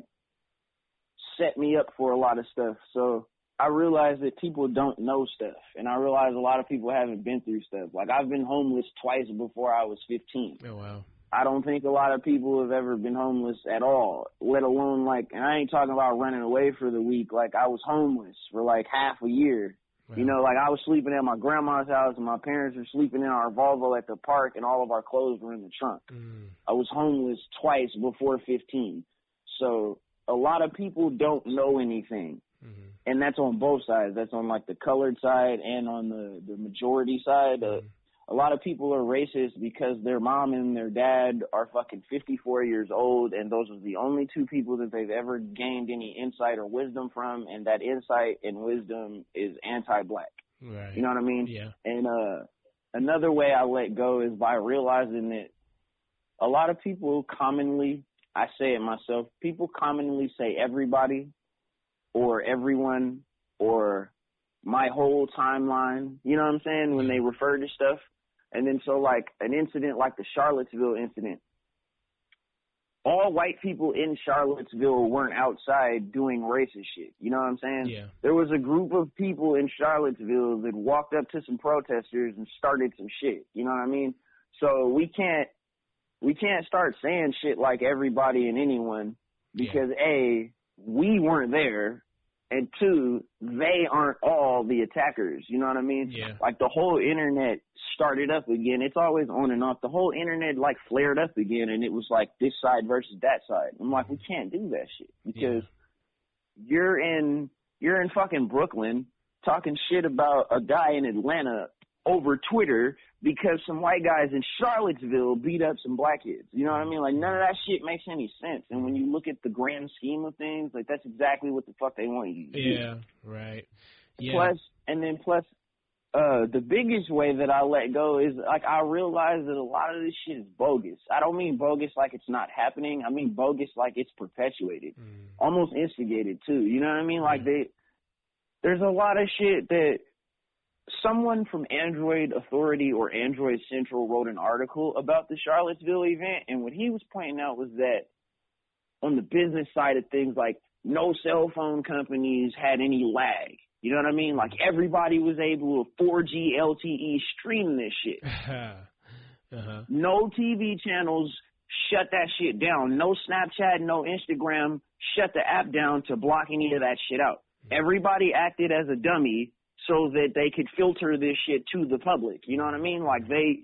set me up for a lot of stuff. So I realize that people don't know stuff, and I realize a lot of people haven't been through stuff. Like I've been homeless twice before I was 15. Oh wow. I don't think a lot of people have ever been homeless at all, let alone like, and I ain't talking about running away for the week. Like I was homeless for like half a year. Wow. You know, like I was sleeping at my grandma's house and my parents were sleeping in our Volvo at the park and all of our clothes were in the trunk. Mm. I was homeless twice before 15. So a lot of people don't know anything. Mhm. And that's on both sides. That's on like the colored side and on the, the majority side. Uh, a lot of people are racist because their mom and their dad are fucking 54 years old and those are the only two people that they've ever gained any insight or wisdom from and that insight and wisdom is anti-black. Right. You know what I mean? Yeah. And uh another way I let go is by realizing that a lot of people commonly I say it myself, people commonly say everybody or everyone or my whole timeline, you know what I'm saying, when they refer to stuff. And then so like an incident like the Charlottesville incident, all white people in Charlottesville weren't outside doing racist shit. You know what I'm saying? Yeah. There was a group of people in Charlottesville that walked up to some protesters and started some shit. You know what I mean? So we can't we can't start saying shit like everybody and anyone because A, we weren't there and two, they aren't all the attackers. You know what I mean? Yeah. Like the whole internet started up again. It's always on and off. The whole internet like flared up again and it was like this side versus that side. I'm like, we mm-hmm. can't do that shit because you're in you're in fucking Brooklyn talking shit about a guy in Atlanta over Twitter because some white guys in Charlottesville beat up some black kids. You know what I mean? Like none of that shit makes any sense. And when you look at the grand scheme of things, like that's exactly what the fuck they want you to do. Yeah. Right. Yeah. Plus, and then plus, uh, the biggest way that I let go is like I realize that a lot of this shit is bogus. I don't mean bogus like it's not happening. I mean bogus like it's perpetuated, Mm. almost instigated too. You know what I mean? Like they, there's a lot of shit that someone from Android Authority or Android Central wrote an article about the Charlottesville event, and what he was pointing out was that on the business side of things, like no cell phone companies had any lag. You know what I mean? Like everybody was able to 4G LTE stream this shit. (laughs) uh-huh. No TV channels shut that shit down. No Snapchat, no Instagram shut the app down to block any of that shit out. Everybody acted as a dummy so that they could filter this shit to the public. You know what I mean? Like they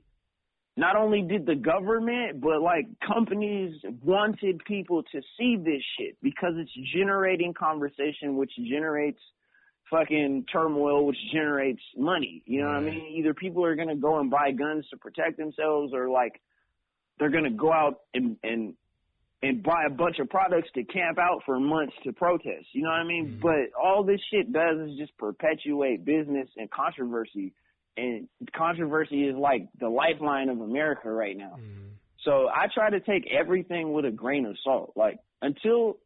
not only did the government, but like companies wanted people to see this shit because it's generating conversation, which generates fucking turmoil, which generates money. You know what I mean? Either people are gonna go and buy guns to protect themselves, or like they're gonna go out and and and buy a bunch of products to camp out for months to protest. You know what I mean? But all this shit does is just perpetuate business and controversy. And controversy is like the lifeline of America right now. Mm. So I try to take everything with a grain of salt. Like until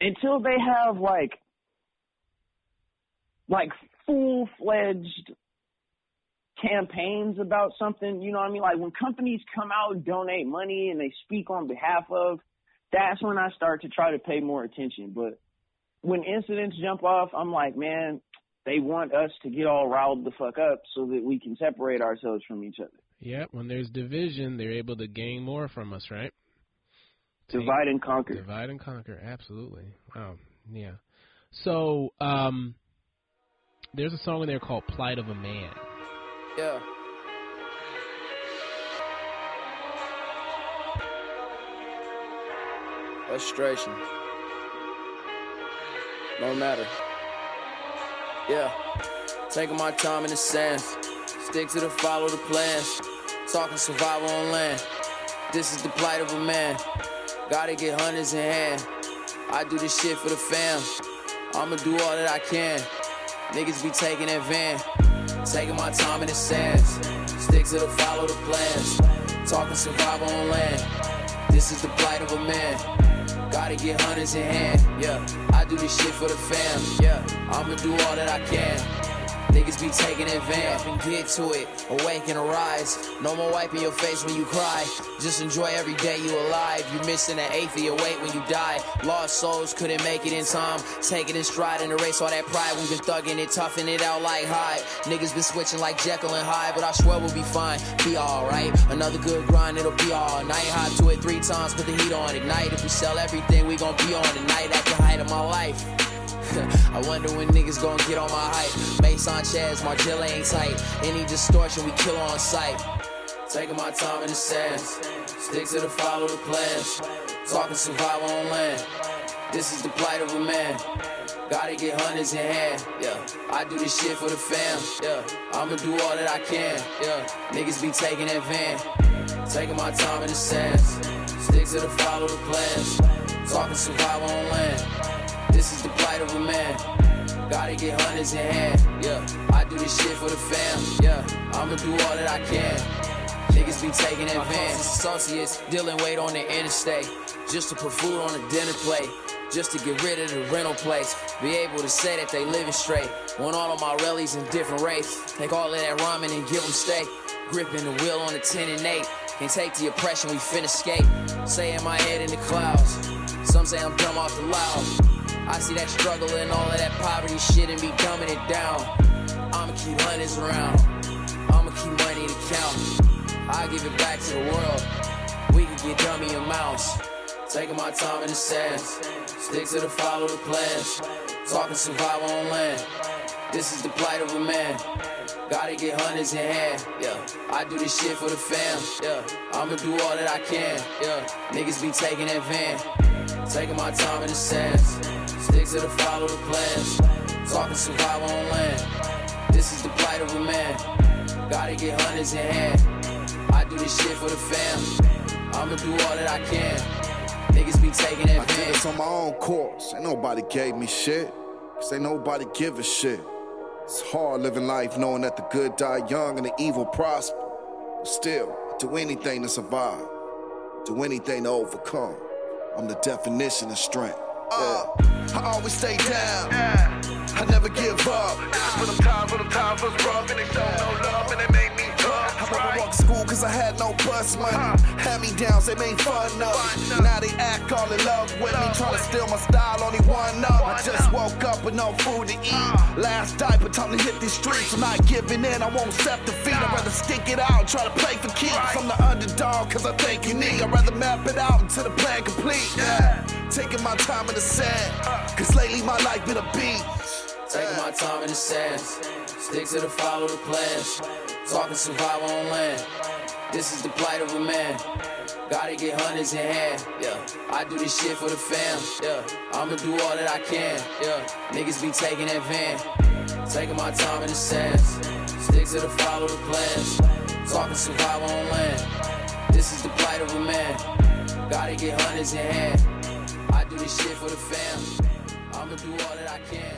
until they have like like full fledged campaigns about something, you know what I mean? Like when companies come out and donate money and they speak on behalf of, that's when I start to try to pay more attention. But when incidents jump off, I'm like, man, they want us to get all riled the fuck up so that we can separate ourselves from each other. Yeah. When there's division, they're able to gain more from us, right? Take- Divide and conquer. Divide and conquer, absolutely. Wow, yeah. So, um, there's a song in there called "Plight of a Man." Yeah. Frustration. No matter. Yeah. Taking my time in the sand. Stick to the follow the plans. Talking survival on land. This is the plight of a man. Gotta get hundreds in hand. I do this shit for the fam. I'ma do all that I can. Niggas be taking van. Taking my time in the sands. Stick to the follow the plans. Talking survival on land. This is the plight of a man. Gotta get hundreds in hand. Yeah, I do this shit for the fam. Yeah, I'ma do all that I can. Niggas be taking advantage and get to it. Awake and arise. No more wiping your face when you cry. Just enjoy every day you alive. You missing an eighth of your weight when you die. Lost souls couldn't make it in time. Take it in stride and erase all that pride. We've been thugging it, toughing it out like Hyde. Niggas been switching like Jekyll and Hyde, but I swear we'll be fine. Be alright. Another good grind, it'll be all night. Hot to it three times, put the heat on. Ignite. If we sell everything, we gon' be on tonight of my life. I wonder when niggas gon' get on my hype. May Sanchez, Margilla ain't tight. Any distortion, we kill on sight. Taking my time in the sands. Stick to the follow the plans. Talking survival on land. This is the plight of a man. Gotta get hundreds in hand, yeah. I do this shit for the fam, yeah. I'ma do all that I can, yeah. Niggas be taking that van. Taking my time in the sands. Stick to the follow the plans. Talking survival on land. This is the plight of a man. Gotta get hundreds in hand, yeah. I do this shit for the fam, yeah. I'ma do all that I can. Niggas be taking advantage. Associates dealing weight on the interstate. Just to put food on the dinner plate. Just to get rid of the rental place. Be able to say that they living straight. Want all of my rallies in different race. Take all of that ramen and give them steak. Gripping the wheel on the 10 and 8. Can't take the oppression, we finna skate. Say in my head in the clouds. Some say I'm dumb off the loud. I see that struggle and all of that poverty shit and be dumbing it down. I'ma keep hundreds around. I'ma keep money to count. I give it back to the world. We can get dummy amounts. Taking my time in the sands. Stick to the follow the plans. Talking survival on land. This is the plight of a man. Gotta get hundreds in hand, yeah. I do this shit for the fam, yeah. I'ma do all that I can, yeah. Niggas be taking that van. Taking my time in the sands. Stick to the follow the plans. Talking survival on land. This is the plight of a man. Gotta get hundreds in hand. I do this shit for the fam. I'ma do all that I can. Niggas be taking I did this on my own course. Ain't nobody gave me shit. Cause ain't nobody give a shit. It's hard living life knowing that the good die young and the evil prosper. But still, I do anything to survive. Do anything to overcome. I'm the definition of strength. Uh, I always stay down. I never give up. For them times, for them times was rough and they showed no love and they made school cause I had no bus money. Hand me downs, they made fun of me. Now they act all in love with me. Trying to steal my style, only one up. I just woke up with no food to eat. Last diaper, time to hit these streets. I'm not giving in, I won't accept defeat. I'd rather stick it out, try to play for keeps. I'm the underdog cause I think you need. I'd rather map it out until the plan complete. Yeah. Taking my time in the sand. Cause lately my life been a beat. Taking my time in the sands. Stick to the follow the plans. Talking survival on land. This is the plight of a man. Gotta get hundreds in hand, yeah. I do this shit for the fam, yeah. I'ma do all that I can, yeah. Niggas be taking that van. Taking my time in the sands. Stick to the follow the plans. Talking survival on land. This is the plight of a man. Gotta get hundreds in hand. I do this shit for the fam. I'ma do all that I can.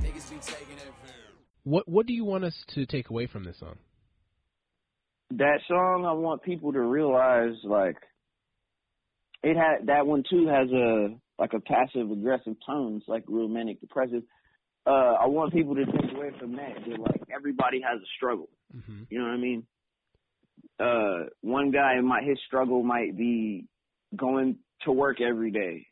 Niggas be taking that van. What What do you want us to take away from this song? That song I want people to realize like it had that one too has a like a passive aggressive tone. It's like real manic depressive. Uh I want people to take away from that that like everybody has a struggle. Mm-hmm. You know what I mean? Uh one guy might his struggle might be going to work every day.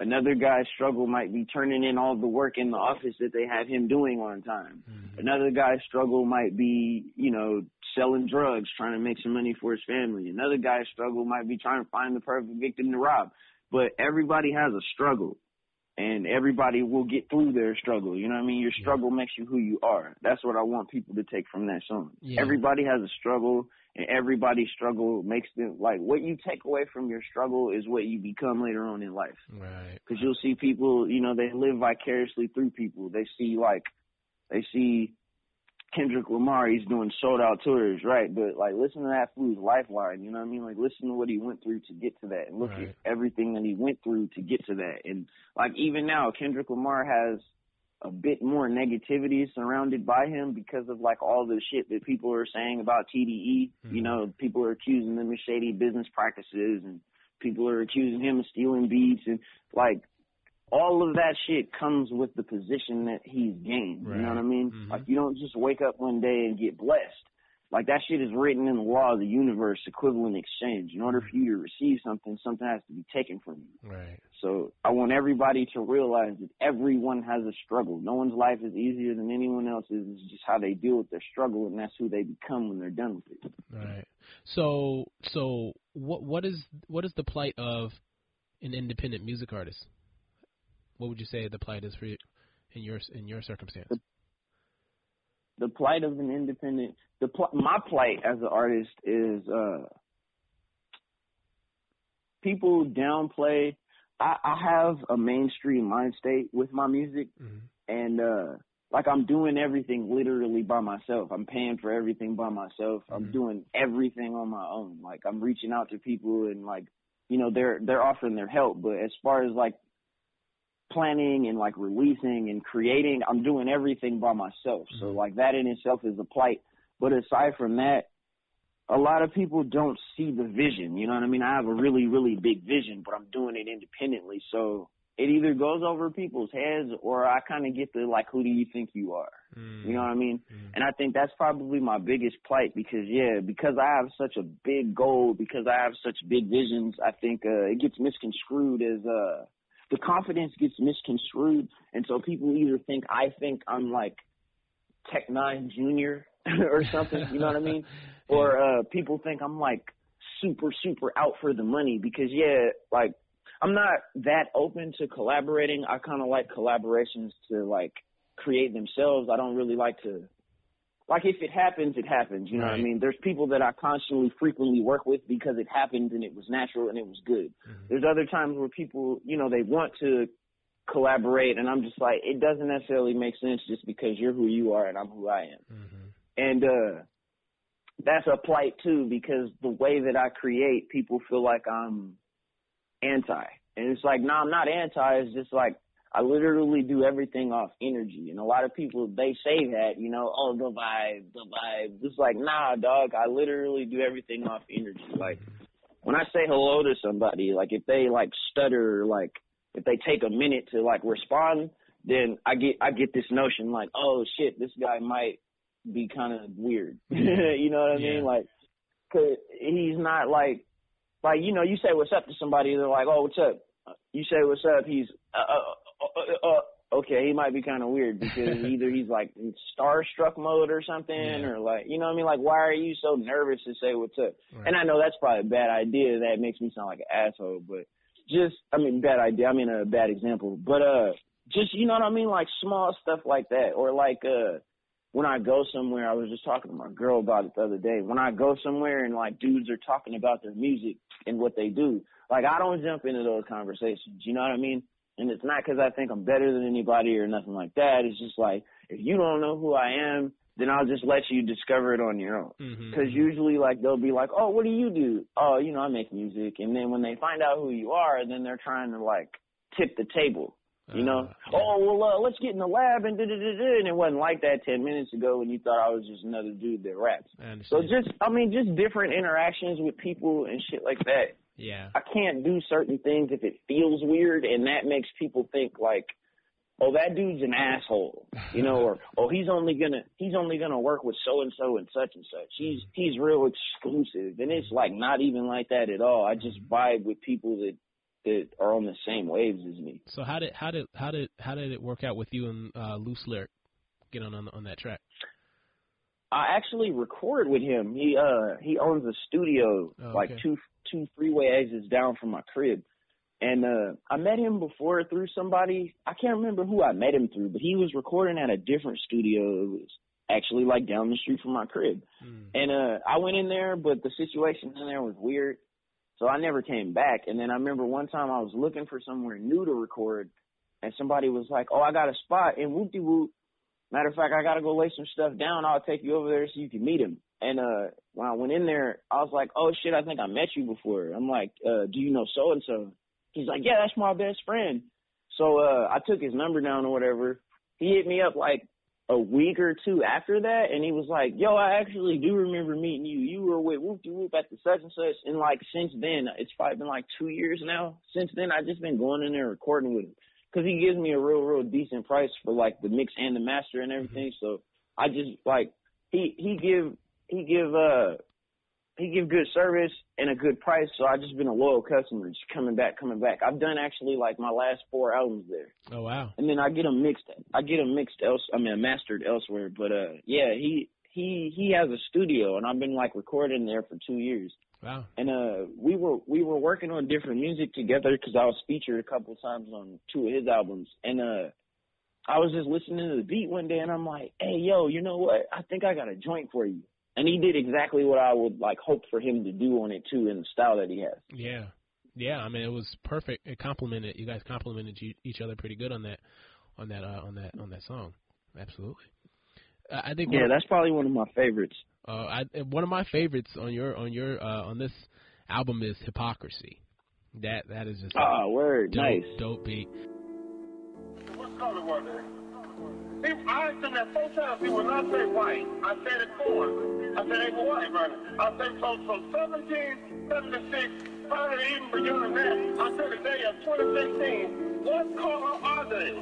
Another guy's struggle might be turning in all the work in the office that they have him doing on time. Mm-hmm. Another guy's struggle might be, you know, selling drugs, trying to make some money for his family. Another guy's struggle might be trying to find the perfect victim to rob. But everybody has a struggle and everybody will get through their struggle. You know what I mean? Your struggle makes you who you are. That's what I want people to take from that song. Yeah. Everybody has a struggle and everybody's struggle makes them like what you take away from your struggle is what you become later on in life Right. because you'll see people, you know, they live vicariously through people. They see like, they see Kendrick Lamar, he's doing sold out tours, right? But like, listen to that fool's lifeline. You know what I mean? Like, listen to what he went through to get to that, and look Right. at everything that he went through to get to that. And like, even now, Kendrick Lamar has a bit more negativity surrounded by him because of like all the shit that people are saying about TDE. Hmm. You know, people are accusing them of shady business practices and people are accusing him of stealing beats and like all of that shit comes with the position that he's gained. Right. You know what I mean? Mhm. Like you don't just wake up one day and get blessed. Like that shit is written in the law of the universe, equivalent exchange. In order for you to receive something, something has to be taken from you. Right. So I want everybody to realize that everyone has a struggle. No one's life is easier than anyone else's. It's just how they deal with their struggle, and that's who they become when they're done with it. Right. So so what what is what is the plight of an independent music artist? What would you say the plight is for you in your in your circumstance? The plight of an independent, the pl- my plight as an artist is uh people downplay. I, I have a mainstream mind state with my music, Mhm. and uh like I'm doing everything literally by myself. I'm paying for everything by myself. I'm Mhm. doing everything on my own. Like I'm reaching out to people and like you know they're they're offering their help, but as far as like planning and like releasing and creating, I'm doing everything by myself. So Mhm. like that in itself is a plight. But aside from that, a lot of people don't see the vision. You know what I mean? I have a really, really big vision, but I'm doing it independently. So it either goes over people's heads or I kind of get the like, who do you think you are? Mm. You know what I mean? Mm. And I think that's probably my biggest plight because yeah, because I have such a big goal, because I have such big visions, I think uh it gets misconstrued as uh the confidence gets misconstrued and so people either think I think I'm like Tech Nine Junior (laughs) or something, you know what I mean? (laughs) Or uh people think I'm like super, super out for the money because yeah, like I'm not that open to collaborating. I kinda like collaborations to like create themselves. I don't really like to like if it happens, it happens. You know what I mean? There's people that I constantly frequently work with because it happened and it was natural and it was good. Mhm. There's other times where people, you know, they want to collaborate and I'm just like, it doesn't necessarily make sense just because you're who you are and I'm who I am. Mhm. And uh that's a plight too because the way that I create, people feel like I'm anti. And it's like, no, I'm not anti. It's just like I literally do everything off energy. And a lot of people they say that, you know, oh the vibe, the vibe. It's like, nah, dog, I literally do everything off energy. Like when I say hello to somebody, like if they like stutter, like if they take a minute to like respond, then I get I get this notion like, oh shit, this guy might be kind of weird. (laughs) you know what I Yeah. mean? Like, cause he's not like, like you know, you say what's up to somebody, they're like, oh, what's up? You say what's up, he's uh, uh, uh, uh, okay, he might be kind of weird because (laughs) either he's like in starstruck mode or something, Yeah. or like, you know what I mean? Like, why are you so nervous to say what's up? Right. And I know that's probably a bad idea. That makes me sound like an asshole, but just, I mean, bad idea. I mean, a bad example, but uh, just you know what I mean? Like small stuff like that, or like uh, when I go somewhere, I was just talking to my girl about it the other day. When I go somewhere and like dudes are talking about their music and what they do, like I don't jump into those conversations. You know what I mean? And it's not because I think I'm better than anybody or nothing like that. It's just like if you don't know who I am, then I'll just let you discover it on your own. Because usually, like they'll be like, "Oh, what do you do?" "Oh, you know, I make music." And then when they find out who you are, then they're trying to like tip the table. You know, Uh, yeah. oh well, uh, let's get in the lab and da da da da. And it wasn't like that ten minutes ago when you thought I was just another dude that raps. So just, I mean, just different interactions with people and shit like that. Yeah. I can't do certain things if it feels weird, and that makes people think like, oh, that dude's an asshole, you know, or oh, he's only gonna he's only gonna work with so and so and such and such. He's he's real exclusive, and it's like not even like that at all. I just vibe with people that that are on the same waves as me. So how did how did how did how did it work out with you and uh, Loose Lyric get on on, on that track? I actually record with him. He uh he owns a studio Oh, like two two freeway exits down from my crib. And uh I met him before through somebody. I can't remember who I met him through, but he was recording at a different studio. It was actually like down the street from my crib. Mm. And uh I went in there, but the situation in there was weird. So I never came back. And then I remember one time I was looking for somewhere new to record and somebody was like, Oh, I got a spot in whoop de whoop. Matter of fact, I gotta go lay some stuff down. I'll take you over there so you can meet him. And uh when I went in there, I was like, Oh shit, I think I met you before. I'm like, uh, do you know so and so? He's like, Yeah, that's my best friend. So uh I took his number down or whatever. He hit me up like a week or two after that and he was like, Yo, I actually do remember meeting you. You were with Whoop de Whoop at the such and such and like since then it's probably been like two years now. Since then I've just been going in there recording with him. Because he gives me a real, real decent price for like the mix and the master and everything. So I just like he he give he give uh he give good service and a good price. So I just been a loyal customer, just coming back, coming back. I've done actually like my last four albums there. Oh wow! And then I get them mixed. I get them mixed else. I mean, mastered elsewhere. But uh, yeah, he he he has a studio, and I've been like recording there for two years. Wow. And uh, we were we were working on different music together because I was featured a couple of times on two of his albums, and uh, I was just listening to the beat one day, and I'm like, hey yo, you know what? I think I got a joint for you. And he did exactly what I would like hope for him to do on it too, in the style that he has. Yeah, yeah. I mean, it was perfect. It complemented you guys complimented each other pretty good on that, on that, uh, on that, on that song. Absolutely. I think. Yeah, that's probably one of my favorites. Uh, I, one of my favorites on your on your uh, on this album is Hypocrisy. That that is just ah word dope, nice dope beat. What color was it? He, I asked him that four times. He would not say white. I said it for him. I said they were white, brother. I said so from 1776, probably even beyond that. I said today of 2016, what color are they?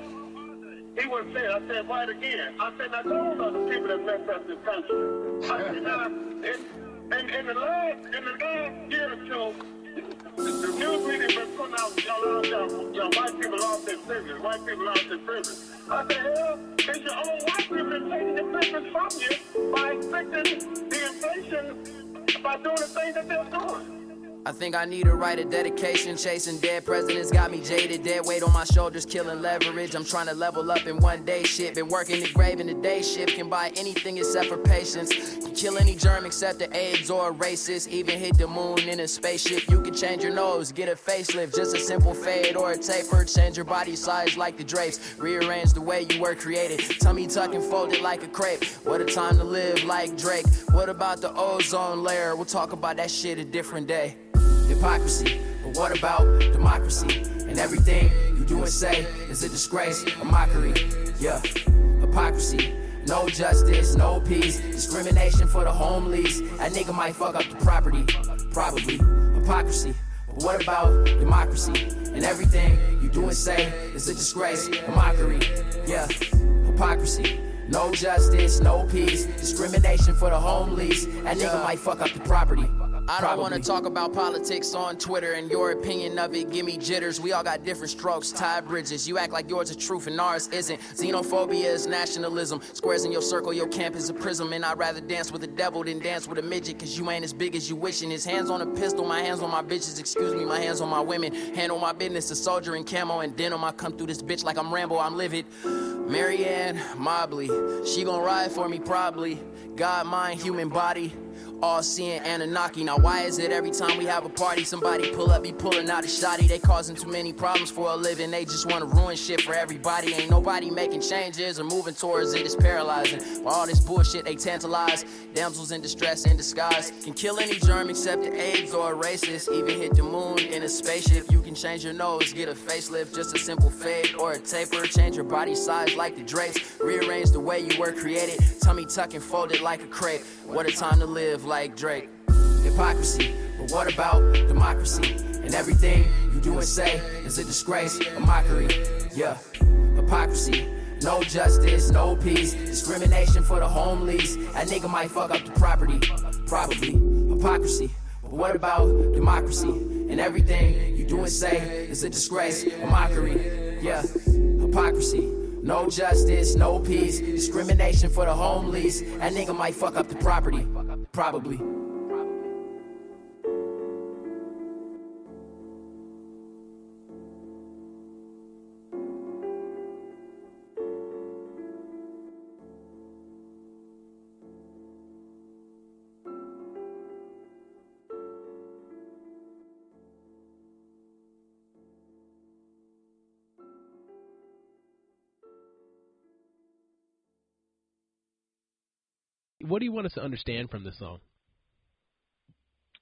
He wouldn't say. I said white again. I said now those are the people that messed up this country. I said now in, in, in the last in the last year or two. The news media been putting out y'all, y'all, y'all white people lost their privilege. White people lost their privilege. I said, hell, it's your own white people that taking the privilege from you by expecting the inflation by doing the things that they're doing. I think I need to write a dedication. Chasing dead presidents got me jaded. Dead weight on my shoulders, killing leverage. I'm trying to level up in one day shit. Been working the grave in the day shift. Can buy anything except for patience. Can kill any germ except the AIDS or a racist. Even hit the moon in a spaceship. You can change your nose, get a facelift. Just a simple fade or a taper. Change your body size like the drapes. Rearrange the way you were created. Tummy tuck and folded like a crepe. What a time to live like Drake. What about the ozone layer? We'll talk about that shit a different day hypocrisy. But what about democracy? And everything you do and say is a disgrace, a mockery. Yeah, hypocrisy. No justice, no peace. Discrimination for the homeless. That nigga might fuck up the property. Probably. Hypocrisy. But what about democracy? And everything you do and say is a disgrace, a mockery. Yeah, hypocrisy. No justice, no peace. Discrimination for the homeless. That nigga might fuck up the property. I don't want to talk about politics on Twitter and your opinion of it give me jitters. We all got different strokes, tie bridges. You act like yours is truth and ours isn't. Xenophobia is nationalism. Squares in your circle, your camp is a prism. And I'd rather dance with a devil than dance with a midget. Cause you ain't as big as you wishing. His hands on a pistol, my hands on my bitches. Excuse me, my hands on my women. Handle my business, a soldier in camo and denim. I come through this bitch like I'm Rambo, I'm livid. Marianne Mobley, she gon' ride for me probably. God, mind, human body all seeing Anunnaki. Now, why is it every time we have a party, somebody pull up, be pulling out a shotty? They causing too many problems for a living. They just wanna ruin shit for everybody. Ain't nobody making changes or moving towards it. It's paralyzing. For all this bullshit, they tantalize. Damsels in distress in disguise can kill any germ except the AIDS or a racist. Even hit the moon in a spaceship. You can change your nose, get a facelift, just a simple fade or a taper. Change your body size like the drapes. Rearrange the way you were created. Tummy tuck and fold it like a crepe. What a time to live like Drake. Hypocrisy, but what about democracy? And everything you do and say is a disgrace, a mockery. Yeah, hypocrisy. No justice, no peace. Discrimination for the homeless. That nigga might fuck up the property. Probably. Hypocrisy. But what about democracy? And everything you do and say is a disgrace, a mockery. Yeah, hypocrisy. No justice, no peace. Discrimination for the homeless. That nigga might fuck up the property. Probably. What do you want us to understand from this song?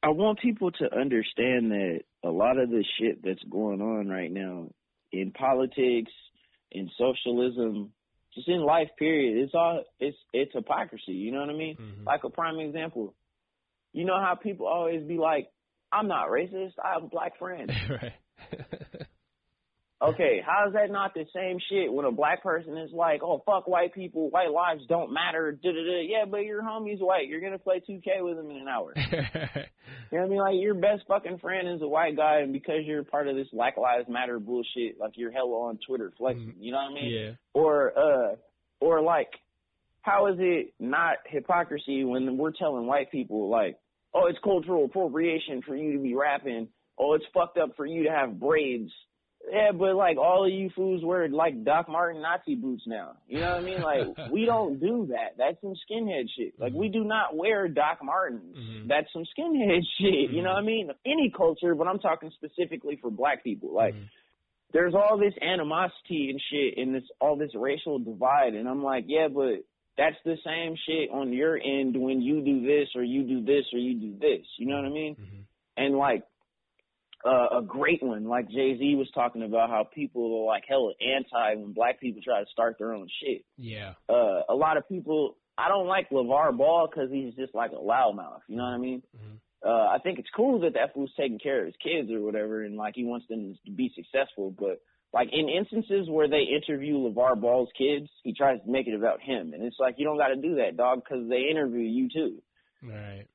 I want people to understand that a lot of the shit that's going on right now in politics, in socialism, just in life period, it's all it's it's hypocrisy, you know what I mean? Mm-hmm. Like a prime example. You know how people always be like, I'm not racist, I have a black friend. (laughs) right. (laughs) Okay, how is that not the same shit when a black person is like, oh fuck white people, white lives don't matter, da da da. Yeah, but your homie's white. You're gonna play 2K with him in an hour. (laughs) you know what I mean? Like your best fucking friend is a white guy, and because you're part of this Black Lives Matter bullshit, like you're hella on Twitter flexing. You know what I mean? Yeah. Or uh, or like, how is it not hypocrisy when we're telling white people like, oh, it's cultural appropriation for you to be rapping. Oh, it's fucked up for you to have braids. Yeah, but like all of you fools wear like Doc Martens Nazi boots now. You know what I mean? Like (laughs) we don't do that. That's some skinhead shit. Like we mm-hmm. do not wear Doc Martens. Mm-hmm. That's some skinhead (laughs) shit. You know what I mm-hmm. mean? Any culture, but I'm talking specifically for black people. Like there's all this animosity and shit and this all this racial divide and I'm like, yeah, but that's the same shit on your end when you do this or you do this or you do this. You know what I mean? And like uh, a great one, like Jay Z was talking about how people are like hella anti when black people try to start their own shit. Yeah. Uh, a lot of people, I don't like LeVar Ball because he's just like a loudmouth. You know what I mean? Uh, I think it's cool that that fool's taking care of his kids or whatever, and like he wants them to be successful. But like in instances where they interview LeVar Ball's kids, he tries to make it about him, and it's like you don't got to do that, dog, because they interview you too. Right.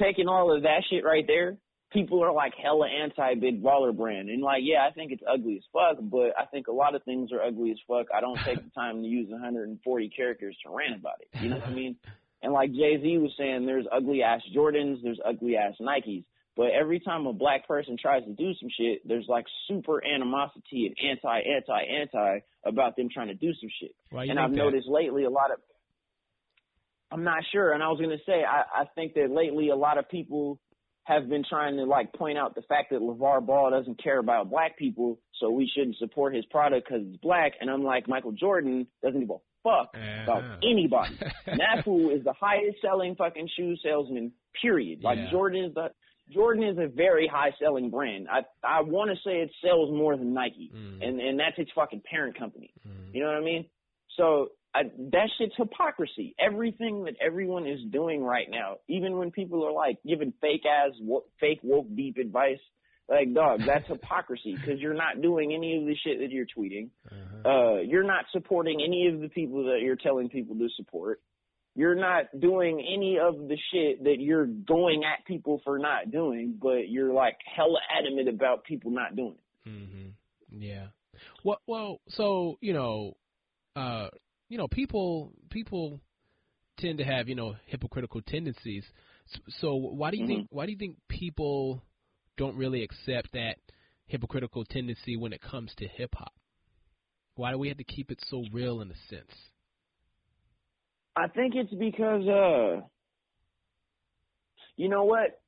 Taking all of that shit right there, people are like hella anti big baller brand, and like yeah, I think it's ugly as fuck, but I think a lot of things are ugly as fuck. I don't (laughs) take the time to use 140 characters to rant about it. You know what I (laughs) mean? And like Jay Z was saying, there's ugly ass Jordans, there's ugly ass Nikes. But every time a black person tries to do some shit, there's like super animosity and anti, anti, anti about them trying to do some shit. Why and I've that? noticed lately a lot of, I'm not sure. And I was going to say, I, I think that lately a lot of people have been trying to like point out the fact that LeVar Ball doesn't care about black people, so we shouldn't support his product because he's black. And I'm like, Michael Jordan doesn't give a fuck about anybody. and that fool is the highest selling fucking shoe salesman, period. Like Yeah. Jordan is the Jordan is a very high selling brand. I I want to say it sells more than Nike, Mm. and and that's its fucking parent company. You know what I mean? So I, that shit's hypocrisy. Everything that everyone is doing right now, even when people are like giving fake ass, wo- fake woke deep advice, like dog, that's (laughs) hypocrisy because you're not doing any of the shit that you're tweeting. Uh, you're not supporting any of the people that you're telling people to support. You're not doing any of the shit that you're going at people for not doing, but you're like hella adamant about people not doing it. Mm-hmm. Yeah. Well, well, so you know, uh, you know, people people tend to have you know hypocritical tendencies. So why do you think why do you think people don't really accept that hypocritical tendency when it comes to hip hop? Why do we have to keep it so real in a sense? I think it's because uh you know what?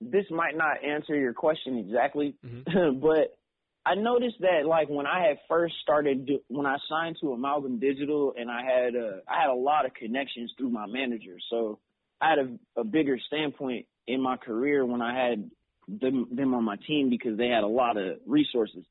This might not answer your question exactly, (laughs) but I noticed that like when I had first started do, when I signed to Amalgam Digital and I had uh I had a lot of connections through my manager. So I had a, a bigger standpoint in my career when I had them them on my team because they had a lot of resources.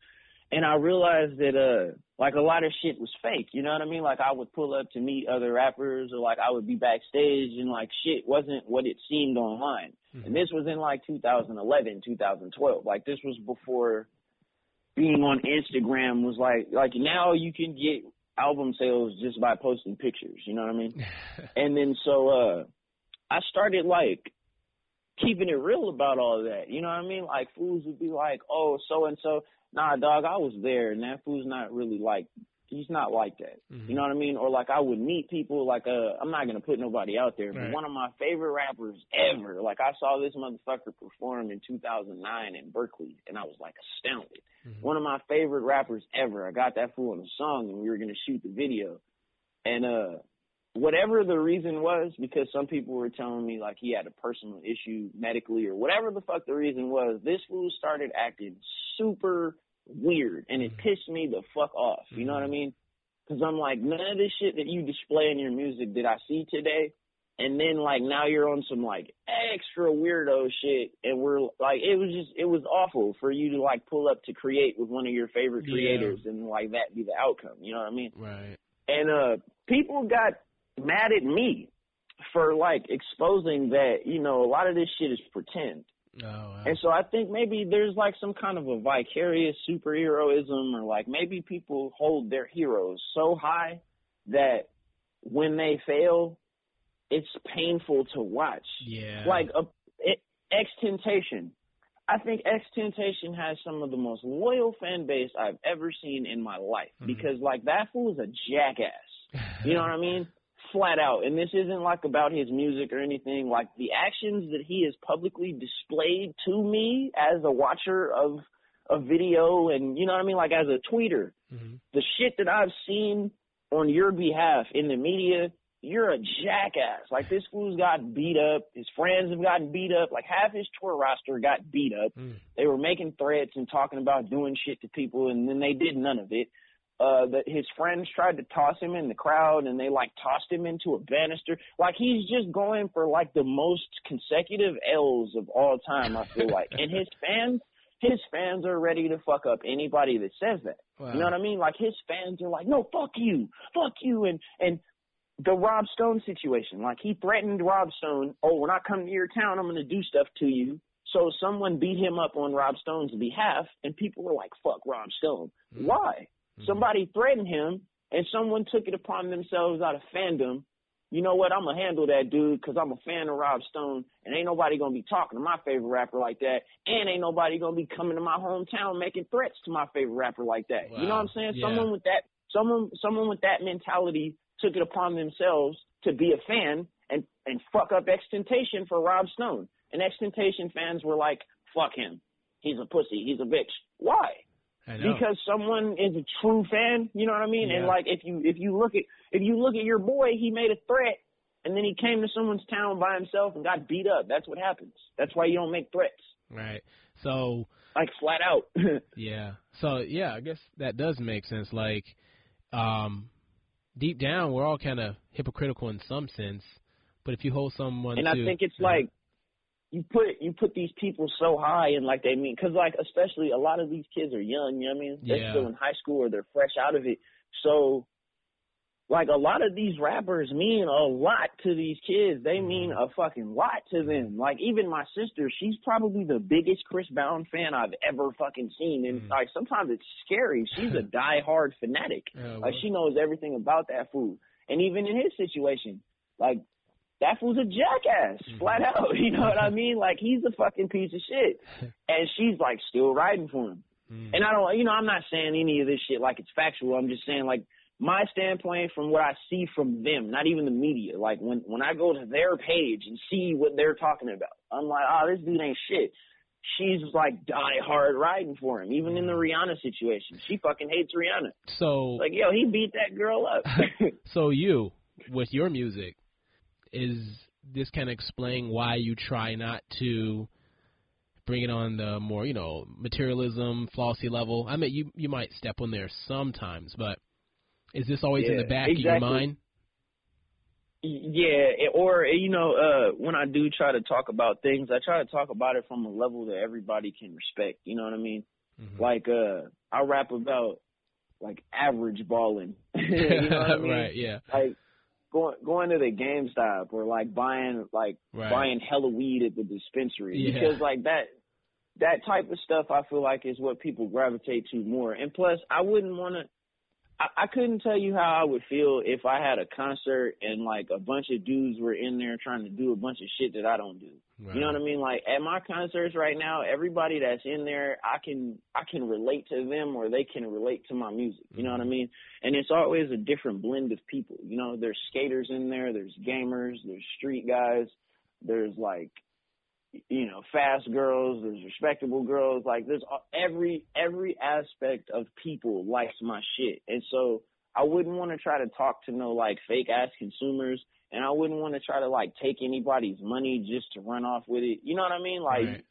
And I realized that uh like a lot of shit was fake, you know what I mean? Like I would pull up to meet other rappers or like I would be backstage and like shit wasn't what it seemed online. And this was in like 2011, 2012. Like this was before being on Instagram was like like now you can get album sales just by posting pictures, you know what I mean? (laughs) and then so uh I started like keeping it real about all that. You know what I mean? Like fools would be like, "Oh, so and so." Nah, dog, I was there, and that fool's not really like. He's not like that. You know what I mean? Or like I would meet people like uh I'm not gonna put nobody out there, but Right. one of my favorite rappers ever. Like I saw this motherfucker perform in 2009 in Berkeley, and I was like astounded. One of my favorite rappers ever. I got that fool in a song, and we were gonna shoot the video, and uh whatever the reason was, because some people were telling me like he had a personal issue medically or whatever the fuck the reason was, this fool started acting super weird and it pissed me the fuck off. You know what I mean? Cause I'm like, none of this shit that you display in your music did I see today. And then like now you're on some like extra weirdo shit and we're like, it was just, it was awful for you to like pull up to create with one of your favorite Yeah. creators and like that be the outcome. You know what I mean? Right. and uh people got mad at me for like exposing that you know a lot of this shit is pretend Oh, wow. And so I think maybe there's like some kind of a vicarious superheroism or like maybe people hold their heroes so high that when they fail, it's painful to watch. yeah. Like a it, X Temptation. I think X Temptation has some of the most loyal fan base I've ever seen in my life Mhm. because like that fool is a jackass. You know what I mean? (laughs) Flat out. And this isn't like about his music or anything. Like the actions that he has publicly displayed to me as a watcher of a video and you know what I mean? Like as a tweeter. Mhm. The shit that I've seen on your behalf in the media, you're a jackass. Like this fool's got beat up. His friends have gotten beat up. Like half his tour roster got beat up. Mm. They were making threats and talking about doing shit to people, and then they did none of it. Uh, that his friends tried to toss him in the crowd, and they like tossed him into a banister. Like he's just going for like the most consecutive L's of all time. I feel like, and his (laughs) fans, his fans are ready to fuck up anybody that says that. Wow. You know what I mean? Like his fans are like, no, fuck you, fuck you, and and the Rob Stone situation. Like he threatened Rob Stone, oh, when I come to your town, I'm gonna do stuff to you. So someone beat him up on Rob Stone's behalf, and people were like, fuck Rob Stone. Why? Mm-hmm. Somebody threatened him, and someone took it upon themselves out of fandom. You know what? I'm gonna handle that dude because I'm a fan of Rob Stone, and ain't nobody gonna be talking to my favorite rapper like that, and ain't nobody gonna be coming to my hometown making threats to my favorite rapper like that. You know what I'm saying? Yeah. Someone with that, someone, someone with that mentality took it upon themselves to be a fan and and fuck up XXXTentacion for Rob Stone. And XXXTentacion fans were like, "Fuck him. He's a pussy. He's a bitch." Why? Because someone is a true fan. You know what I mean? And like if you if you look at if you look at your boy, he made a threat, and then he came to someone's town by himself and got beat up. That's what happens. That's why you don't make threats, right. So like flat out. (laughs) Yeah. So yeah, I guess that does make sense. Like, um, deep down, we're all kind of hypocritical in some sense. But if you hold someone and to, I think it's like you put you put these people so high and like they mean because like especially a lot of these kids are young. You know what I mean? They're Yeah. still in high school or they're fresh out of it. So like a lot of these rappers mean a lot to these kids. They mean a fucking lot to them. Like even my sister, she's probably the biggest Chris Brown fan I've ever fucking seen. And Mhm. like sometimes it's scary. She's a (laughs) diehard fanatic. Oh, Like she knows everything about that food. And even in his situation, like that fool's a jackass, Mm-hmm. flat out. (laughs) You know what I mean? Like he's a fucking piece of shit. (laughs) And she's like still riding for him. Mm. And I don't, you know, I'm not saying any of this shit like it's factual. I'm just saying like my standpoint from what I see from them, not even the media. Like when when I go to their page and see what they're talking about, I'm like, oh, this dude ain't shit. She's like die hard riding for him. Even in the Rihanna situation, she fucking hates Rihanna. so Like, yo, he beat that girl up. (laughs) so you with your music is this kind of explain why you try not to bring it on the more you know materialism flossy level i mean you you might step on there sometimes but is this always in the Yeah, back of your mind Yeah, or you know, uh when I do try to talk about things, I try to talk about it from a level that everybody can respect. You know what I mean? Mhm. Like uh I rap about like average balling. (laughs) you know what I (laughs) mean? right yeah Like going going to the GameStop or like buying like Right. buying hella weed at the dispensary Yeah. because like that that type of stuff I feel like is what people gravitate to more. And plus, I wouldn't want to. I, I couldn't tell you how I would feel if I had a concert and like a bunch of dudes were in there trying to do a bunch of shit that I don't do. You know what I mean? Like at my concerts right now, everybody that's in there, I can I can relate to them or they can relate to my music. You know what I mm-hmm. mean? And it's always a different blend of people. You know, there's skaters in there, there's gamers, there's street guys, there's like you know, fast girls, there's respectable girls, like there's every every aspect of people likes my shit. And so I wouldn't want to try to talk to no like fake ass consumers and I wouldn't want to try to like take anybody's money just to run off with it. You know what I mean? Like Right.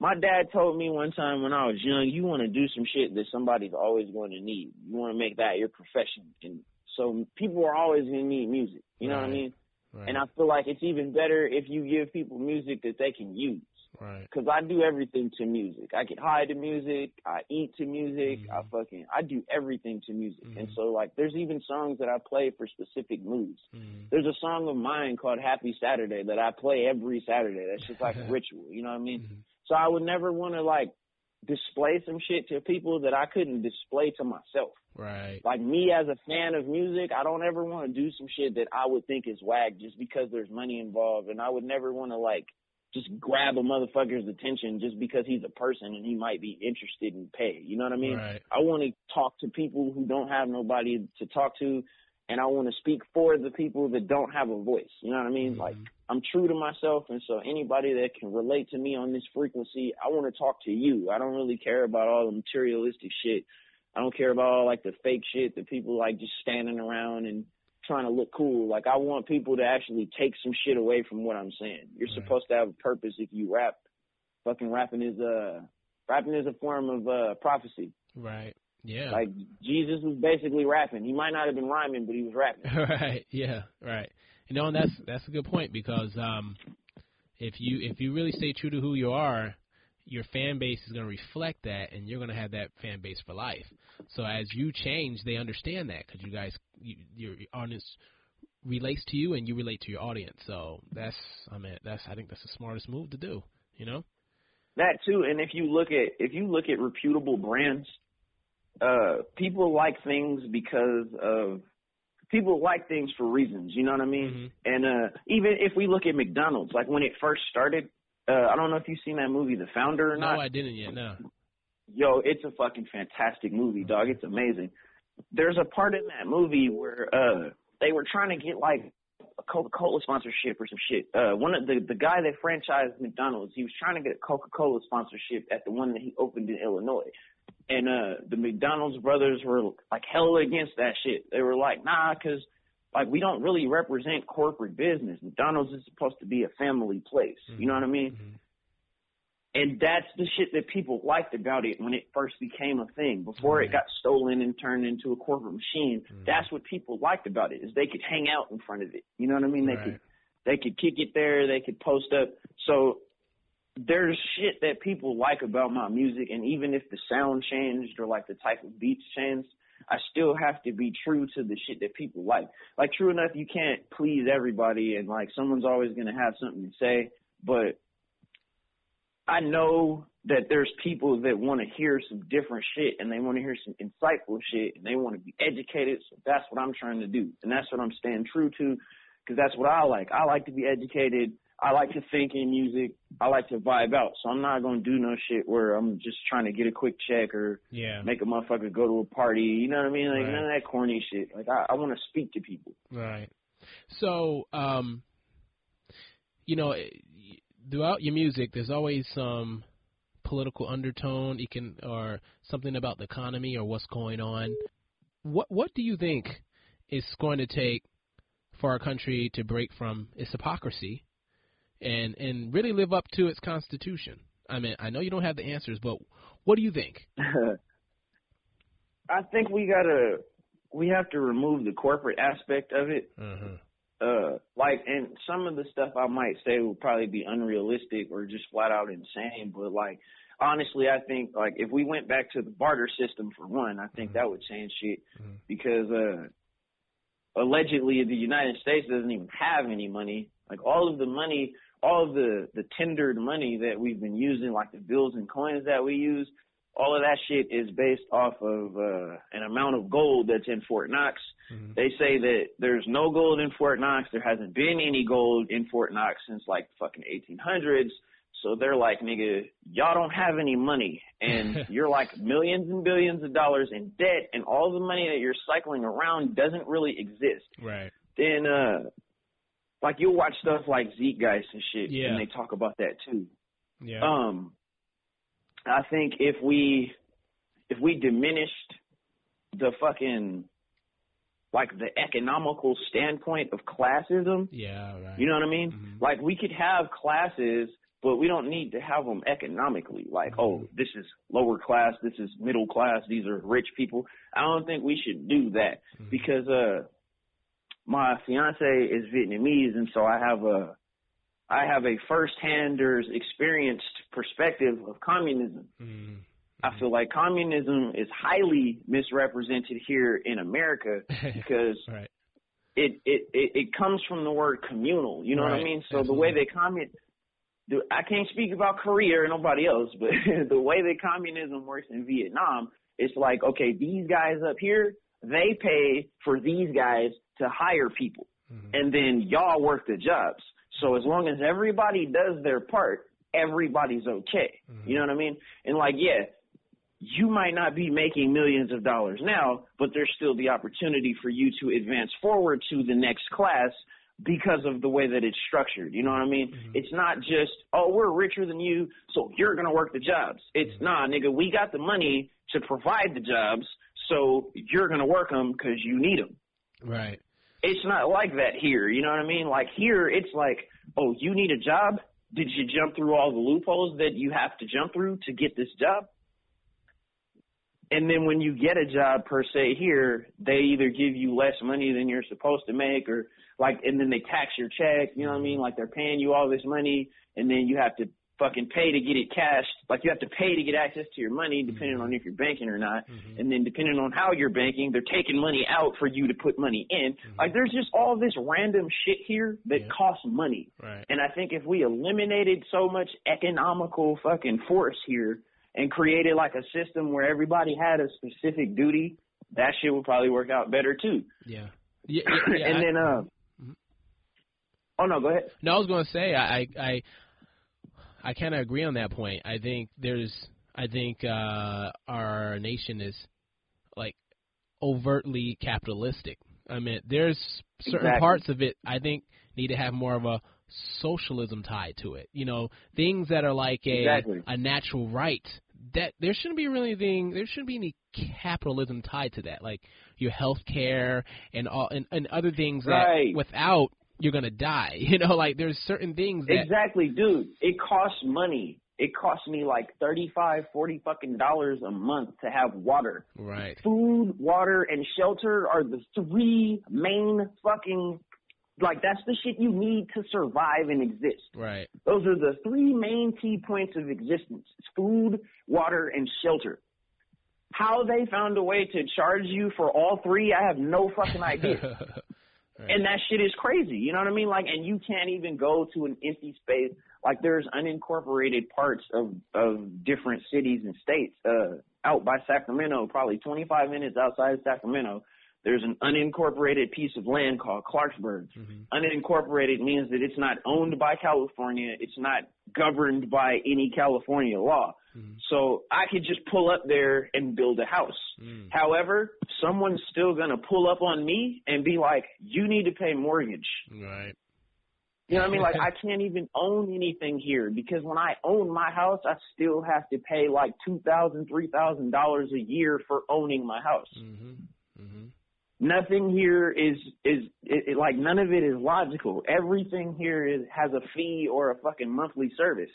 my dad told me one time when I was young, you want to do some shit that somebody's always going to need. You want to make that your profession. And so people are always going to need music. You know what I mean? right And I feel like it's even better if you give people music that they can use. Right Cause I do everything to music. I get high to music. I eat to music. I fucking I do everything to music. And Mhm. so like, there's even songs that I play for specific moods. Mhm. There's a song of mine called Happy Saturday that I play every Saturday. That's just like a (laughs) ritual. You know what I mean? Mhm. So I would never want to like display some shit to people that I couldn't display to myself. Right. Like me as a fan of music, I don't ever want to do some shit that I would think is whack just because there's money involved, and I would never want to like just grab a motherfucker's attention just because he's a person and he might be interested in pay. You know what I mean? Right. I want to talk to people who don't have nobody to talk to, and I want to speak for the people that don't have a voice. You know what I mean? Mm-hmm. Like I'm true to myself, and so anybody that can relate to me on this frequency, I want to talk to you. I don't really care about all the materialistic shit. I don't care about all like the fake shit that people like just standing around and trying to look cool. Like I want people to actually take some shit away from what I'm saying. You're Right. supposed to have a purpose if you rap. Fucking rapping is a rapping is a form of uh prophecy. Right. Yeah. Like Jesus was basically rapping. He might not have been rhyming, but he was rapping. (laughs) right. Yeah. Right. You know, and that's that's a good point because um, if you if you really stay true to who you are, your fan base is going to reflect that, and you're going to have that fan base for life. So as you change, they understand that because you guys, you, your audience relates to you, and you relate to your audience. So that's, I mean, that's I think that's the smartest move to do. You know. That too, and if you look at if you look at reputable brands, uh, people like things because of people like things for reasons. You know what I mean? Mhm. And uh, even if we look at McDonald's, like when it first started, uh, I don't know if you've seen that movie, The Founder, or No, not. No, I didn't yet. No. Yo, it's a fucking fantastic movie, dog. It's amazing. There's a part in that movie where uh they were trying to get like a Coca-Cola sponsorship or some shit. Uh one of the the guy that franchised McDonald's, he was trying to get a Coca-Cola sponsorship at the one that he opened in Illinois. And uh the McDonald's brothers were like hell against that shit. They were like, "Nah, cuz like we don't really represent corporate business. McDonald's is supposed to be a family place." You know what I mean? Mhm. And that's the shit that people liked about it when it first became a thing. Before it got stolen and turned into a corporate machine, Mhm. that's what people liked about it is they could hang out in front of it. You know what I mean? They Right. could they could kick it there, they could post up. So there's shit that people like about my music and even if the sound changed or like the type of beats changed, I still have to be true to the shit that people like. Like true enough you can't please everybody and like someone's always gonna have something to say, but I know that there's people that want to hear some different shit and they want to hear some insightful shit and they want to be educated. So that's what I'm trying to do. And that's what I'm staying true to because that's what I like. I like to be educated. I like to think in music. I like to vibe out. So I'm not going to do no shit where I'm just trying to get a quick check or Yeah. make a motherfucker go to a party. You know what I mean? Like Right. none of that corny shit. Like I, I want to speak to people. Right. So, um, you know, eh, throughout your music, there's always some political undertone, you can, or something about the economy or what's going on. What What do you think is going to take for our country to break from its hypocrisy and and really live up to its constitution? I mean, I know you don't have the answers, but what do you think? (laughs) I think we gotta we have to remove the corporate aspect of it. Uh-huh. Uh like and some of the stuff I might say will probably be unrealistic or just flat out insane, but like honestly I think like if we went back to the barter system for one, I think that would change shit Mhm. because uh allegedly the United States doesn't even have any money. Like all of the money all the the tendered money that we've been using, like the bills and coins that we use, all of that shit is based off of uh an amount of gold that's in Fort Knox. Mhm. They say that there's no gold in Fort Knox. There hasn't been any gold in Fort Knox since like the fucking 1800s. So they're like, nigga, y'all don't have any money, and (laughs) you're like millions and billions of dollars in debt, and all the money that you're cycling around doesn't really exist Right. then uh like you'll watch stuff like Zeitgeist and shit Yeah. and they talk about that too. Yeah. Um I think if we if we diminished the fucking like the economical standpoint of classism, yeah. Right. you know what I mean? Mhm. Like we could have classes, but we don't need to have them economically. Like, oh, this is lower class, this is middle class, these are rich people. I don't think we should do that Mhm. because uh my fiance is Vietnamese and so I have a I have a first-hander's experienced perspective of communism. Mhm. I feel like communism is highly misrepresented here in America (laughs) because (laughs) right. it, it, it, it comes from the word communal. You know what I mean? So the way they commun the, I can't speak about Korea or nobody else, but (laughs) the way that communism works in Vietnam, it's like, okay, these guys up here, they pay for these guys to hire people. Mm-hmm. And then y'all work the jobs. So as long as everybody does their part, everybody's okay. Mm-hmm. You know what I mean? And like, yeah, you might not be making millions of dollars now, but there's still the opportunity for you to advance forward to the next class because of the way that it's structured. You know what I mean? Mm-hmm. It's not just, oh, we're richer than you, so you're going to work the jobs. It's, mm-hmm. nah, nigga, we got the money to provide the jobs, so you're going to work them because you need them. Right. It's not like that here. You know what I mean? Like here, it's like, oh, you need a job? Did you jump through all the loopholes that you have to jump through to get this job? And then when you get a job per se here, they either give you less money than you're supposed to make or like, and then they tax your check, you know what I mean? Like they're paying you all this money and then you have to fucking pay to get it cashed. Like you have to pay to get access to your money depending on if you're banking or not. Mm-hmm. And then depending on how you're banking, they're taking money out for you to put money in. Mm-hmm. Like there's just all this random shit here that yeah. costs money. Right. And I think if we eliminated so much economical fucking force here and created like a system where everybody had a specific duty, that shit would probably work out better too. Yeah. Yeah. yeah, (coughs) yeah and I, then uh mm-hmm. Oh no, go ahead. No, I was going to say I I I kind of agree on that point. I think there's, I think uh, our nation is like overtly capitalistic. I mean, there's certain exactly. parts of it I think need to have more of a socialism tied to it. You know, things that are like a exactly. a natural right. That there shouldn't be really anything. There shouldn't be any capitalism tied to that, like your health care and all and, and other things that without you're gonna die. (laughs) You know, like there's certain things that Exactly, dude. It costs money. It costs me like thirty-five, forty fucking dollars a month to have water. Right. Food, water, and shelter are the three main fucking like that's the shit you need to survive and exist. Right. Those are the three main key points of existence. It's food, water, and shelter. How they found a way to charge you for all three, I have no fucking (laughs) idea. And that shit is crazy. You know what I mean? Like, and you can't even go to an empty space. Like, there's unincorporated parts of of different cities and states. Uh, out by Sacramento, probably 25 minutes outside of Sacramento, there's an unincorporated piece of land called Clarksburg. Mm-hmm. Unincorporated means that it's not owned by California. It's not governed by any California law. Mm-hmm. So I could just pull up there and build a house. Mm. However, someone's still going to pull up on me and be like, you need to pay mortgage. Right. You know what I mean? Like (laughs) I can't even own anything here because when I own my house, I still have to pay like two thousand, three thousand dollars a year for owning my house. Mm-hmm. Mm-hmm nothing here is is it, it, like none of it is logical. Everything here is has a fee or a fucking monthly service.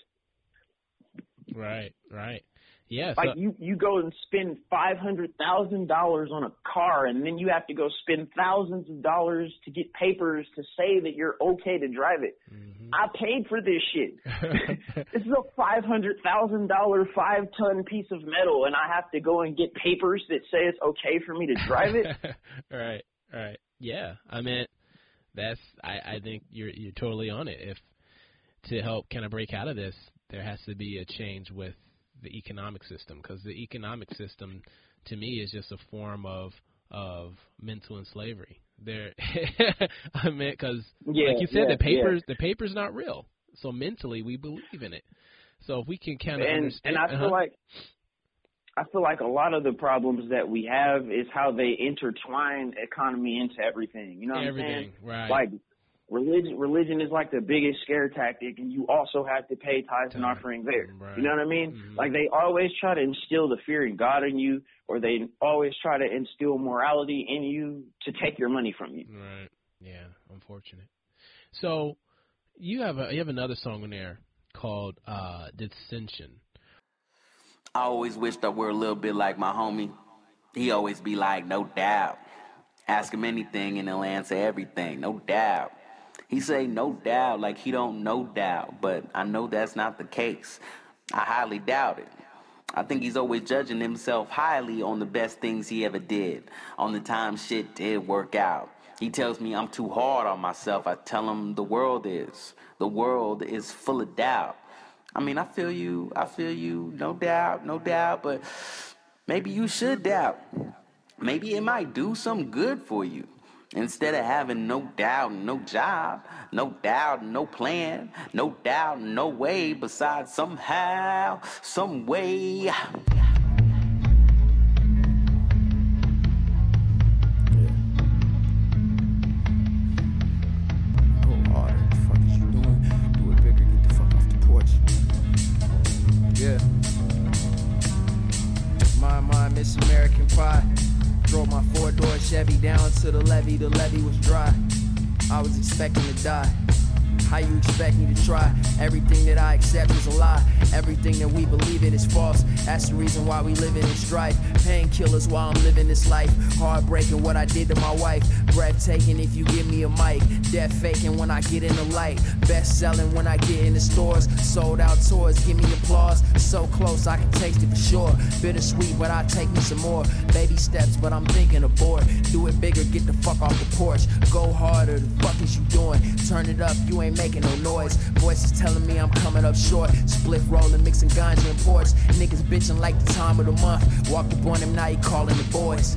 Right, right. Yeah, like you you go and spend five hundred thousand dollars on a car, and then you have to go spend thousands of dollars to get papers to say that you're okay to drive it. Mm-hmm. I paid for this shit. (laughs) this is a five hundred thousand dollar five ton piece of metal, and I have to go and get papers that say it's okay for me to drive it. (laughs) right, right. Yeah, I mean, that's I I think you're you're totally on it. If to help kind of break out of this, there has to be a change with the economic system because the economic system to me is just a form of of mental slavery. There, (laughs) I mean, because yeah, like you said, yeah, the papers yeah. the paper's not real. So mentally, we believe in it. So if we can kind of and, and I uh-huh. feel like I feel like a lot of the problems that we have is how they intertwine economy into everything. You know what everything, I'm saying? Right. Like religion religion is like the biggest scare tactic and you also have to pay tithes and offerings there. Right. you know what i mean? Mm-hmm. like they always try to instill the fear in god in you or they always try to instill morality in you to take your money from you. Right. Yeah unfortunate. So you have a you have another song in there called uh dissension. I always wished i were a little bit like my homie. He always be like no doubt. Ask him anything and he'll answer everything. No doubt he say no doubt like he don't no doubt, but I know that's not the case. I highly doubt it. I think he's always judging himself highly on the best things he ever did, on the time shit did work out. He tells me I'm too hard on myself. I tell him the world is. The world is full of doubt. I mean, I feel you. I feel you. No doubt, no doubt. But maybe you should doubt. Maybe it might do some good for you. Instead of having no doubt, no job, no doubt, no plan, no doubt, no way besides somehow, some way. The levee was dry. I was expecting to die. How you expect me to try? Everything that I accept is a lie. Everything that we believe in is false. That's the reason why we live in strife. Painkillers while I'm living this life. Heartbreaking what I did to my wife. Breathtaking if you give me a mic. Death faking when I get in the light. Best selling when I get in the stores. Sold out tours, give me applause. So close I can taste it for sure. Bittersweet, but I take me some more. Baby steps, but I'm thinking abort. Do it bigger, get the fuck off the porch. Go harder, the fuck is you doing? Turn it up, you ain't making no noise. Voices telling me I'm coming up short. Split rolling, mixing ganja and ports. Niggas like the time of the month. Walked up on him, now he calling the boys.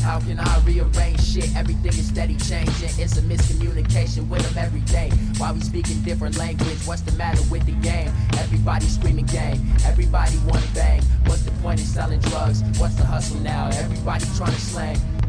How can I rearrange shit? Everything is steady changing. It's a miscommunication with them every day. Why we speaking different language? What's the matter with the game? Everybody screaming gang. Everybody wanna bang. What's the point in selling drugs? What's the hustle now? Everybody trying to slang.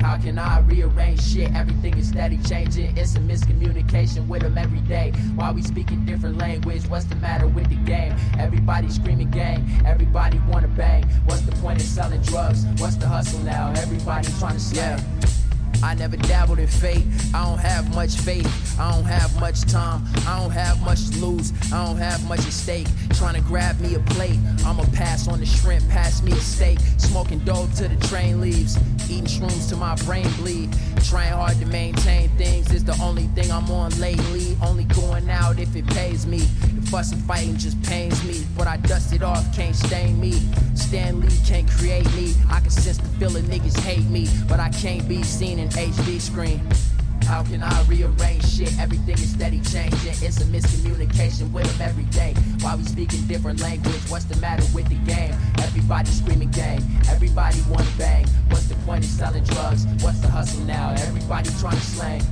How can I rearrange shit? Everything is steady changing. It's a miscommunication with them every day. Why we speaking different language? What's the matter with the game? Everybody screaming gang. Everybody wanna bang. What's the point in selling drugs? What's the hustle now? Everybody trying to slang. Yeah. I never dabbled in fate. I don't have much faith. I don't have much time. I don't have much to lose. I don't have much at stake. Trying to grab me a plate. I'ma pass on the shrimp, pass me a steak. Smoking dope till the train leaves. Eating shrooms till my brain bleed. Trying hard to maintain things is the only thing I'm on lately. Only going out if it pays me. The fuss and fighting just pains me. But I dust it off, can't stain me. Stan Lee can't create me. I can sense the feeling niggas hate me. But I can't be seen in HD screen. How can I rearrange shit? Everything is steady changing. It's a miscommunication with them every day. Why we speaking different language? What's the matter with the game? Everybody screaming gang. Everybody wanna bang. What's the point in selling drugs? What's the hustle now? Everybody trying to slang.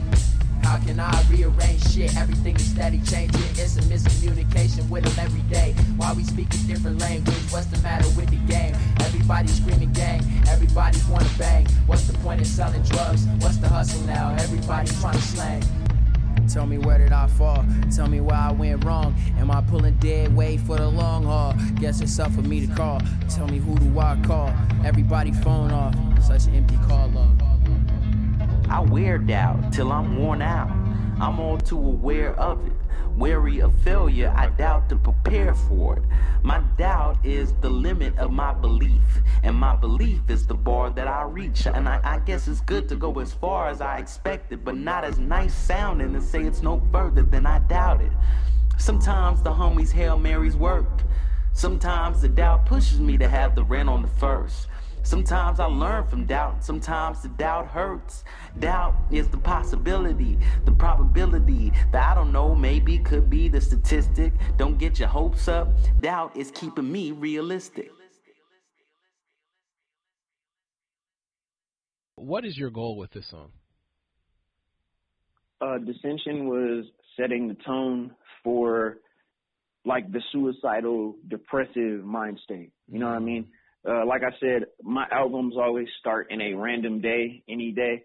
How can I rearrange shit? Everything is steady changing. It's a miscommunication with them every day. Why we speaking different language? What's the matter with the game? Everybody screaming gang. Everybody wanna bang. What's the point in selling drugs? What's the hustle now? Everybody trying to slang. Tell me where did I fall? Tell me where I went wrong. Am I pulling dead weight for the long haul? Guess it's up for me to call. Tell me who do I call? Everybody phone off. Such an empty call log. I wear doubt till I'm worn out. I'm all too aware of it. Wary of failure, I doubt to prepare for it. My doubt is the limit of my belief, and my belief is the bar that I reach. And I, I guess it's good to go as far as I expected, but not as nice sounding to say it's no further than I doubted. Sometimes the homies Hail Marys work. Sometimes the doubt pushes me to have the rent on the first. Sometimes I learn from doubt, sometimes the doubt hurts. Doubt is the possibility, the probability that I don't know, maybe could be the statistic. Don't get your hopes up. Doubt is keeping me realistic. What is your goal with this song? Uh, Dissension was setting the tone for like the suicidal, depressive mind state. You know what I mean? Uh, like I said, my albums always start in a random day, any day.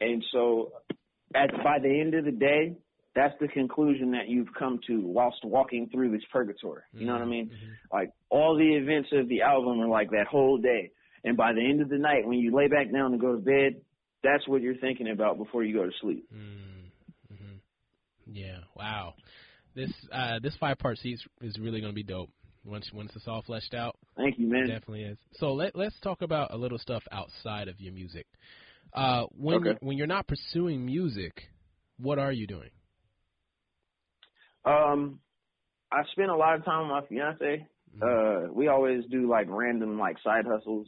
And so at by the end of the day, that's the conclusion that you've come to whilst walking through this purgatory. You know what I mean? Mm-hmm. Like all the events of the album are like that whole day. And by the end of the night, when you lay back down to go to bed, that's what you're thinking about before you go to sleep. Mm-hmm. Yeah. Wow. This uh, this five part piece is really gonna be dope once once it's all fleshed out. Thank you, man. It definitely is. So let let's talk about a little stuff outside of your music. Uh, when Okay. when you're not pursuing music, what are you doing? Um, I spend a lot of time with my fiance. Uh, we always do like random like side hustles.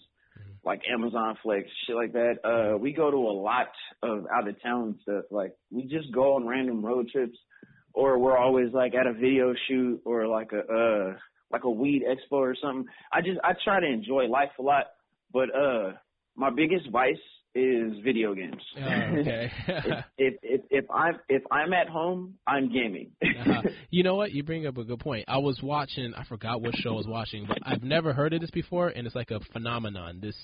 like Amazon Flex, shit like that. Uh, we go to a lot of out of town stuff. Like we just go on random road trips, or we're always like at a video shoot or like a uh like a weed expo or something. I just I try to enjoy life a lot, but uh, my biggest vice is video games. Oh, okay. (laughs) if, if if I'm if I'm at home, I'm gaming. (laughs) uh-huh. You know what? You bring up a good point. I was watching. I forgot what show I was watching, but I've never heard of this before, and it's like a phenomenon. This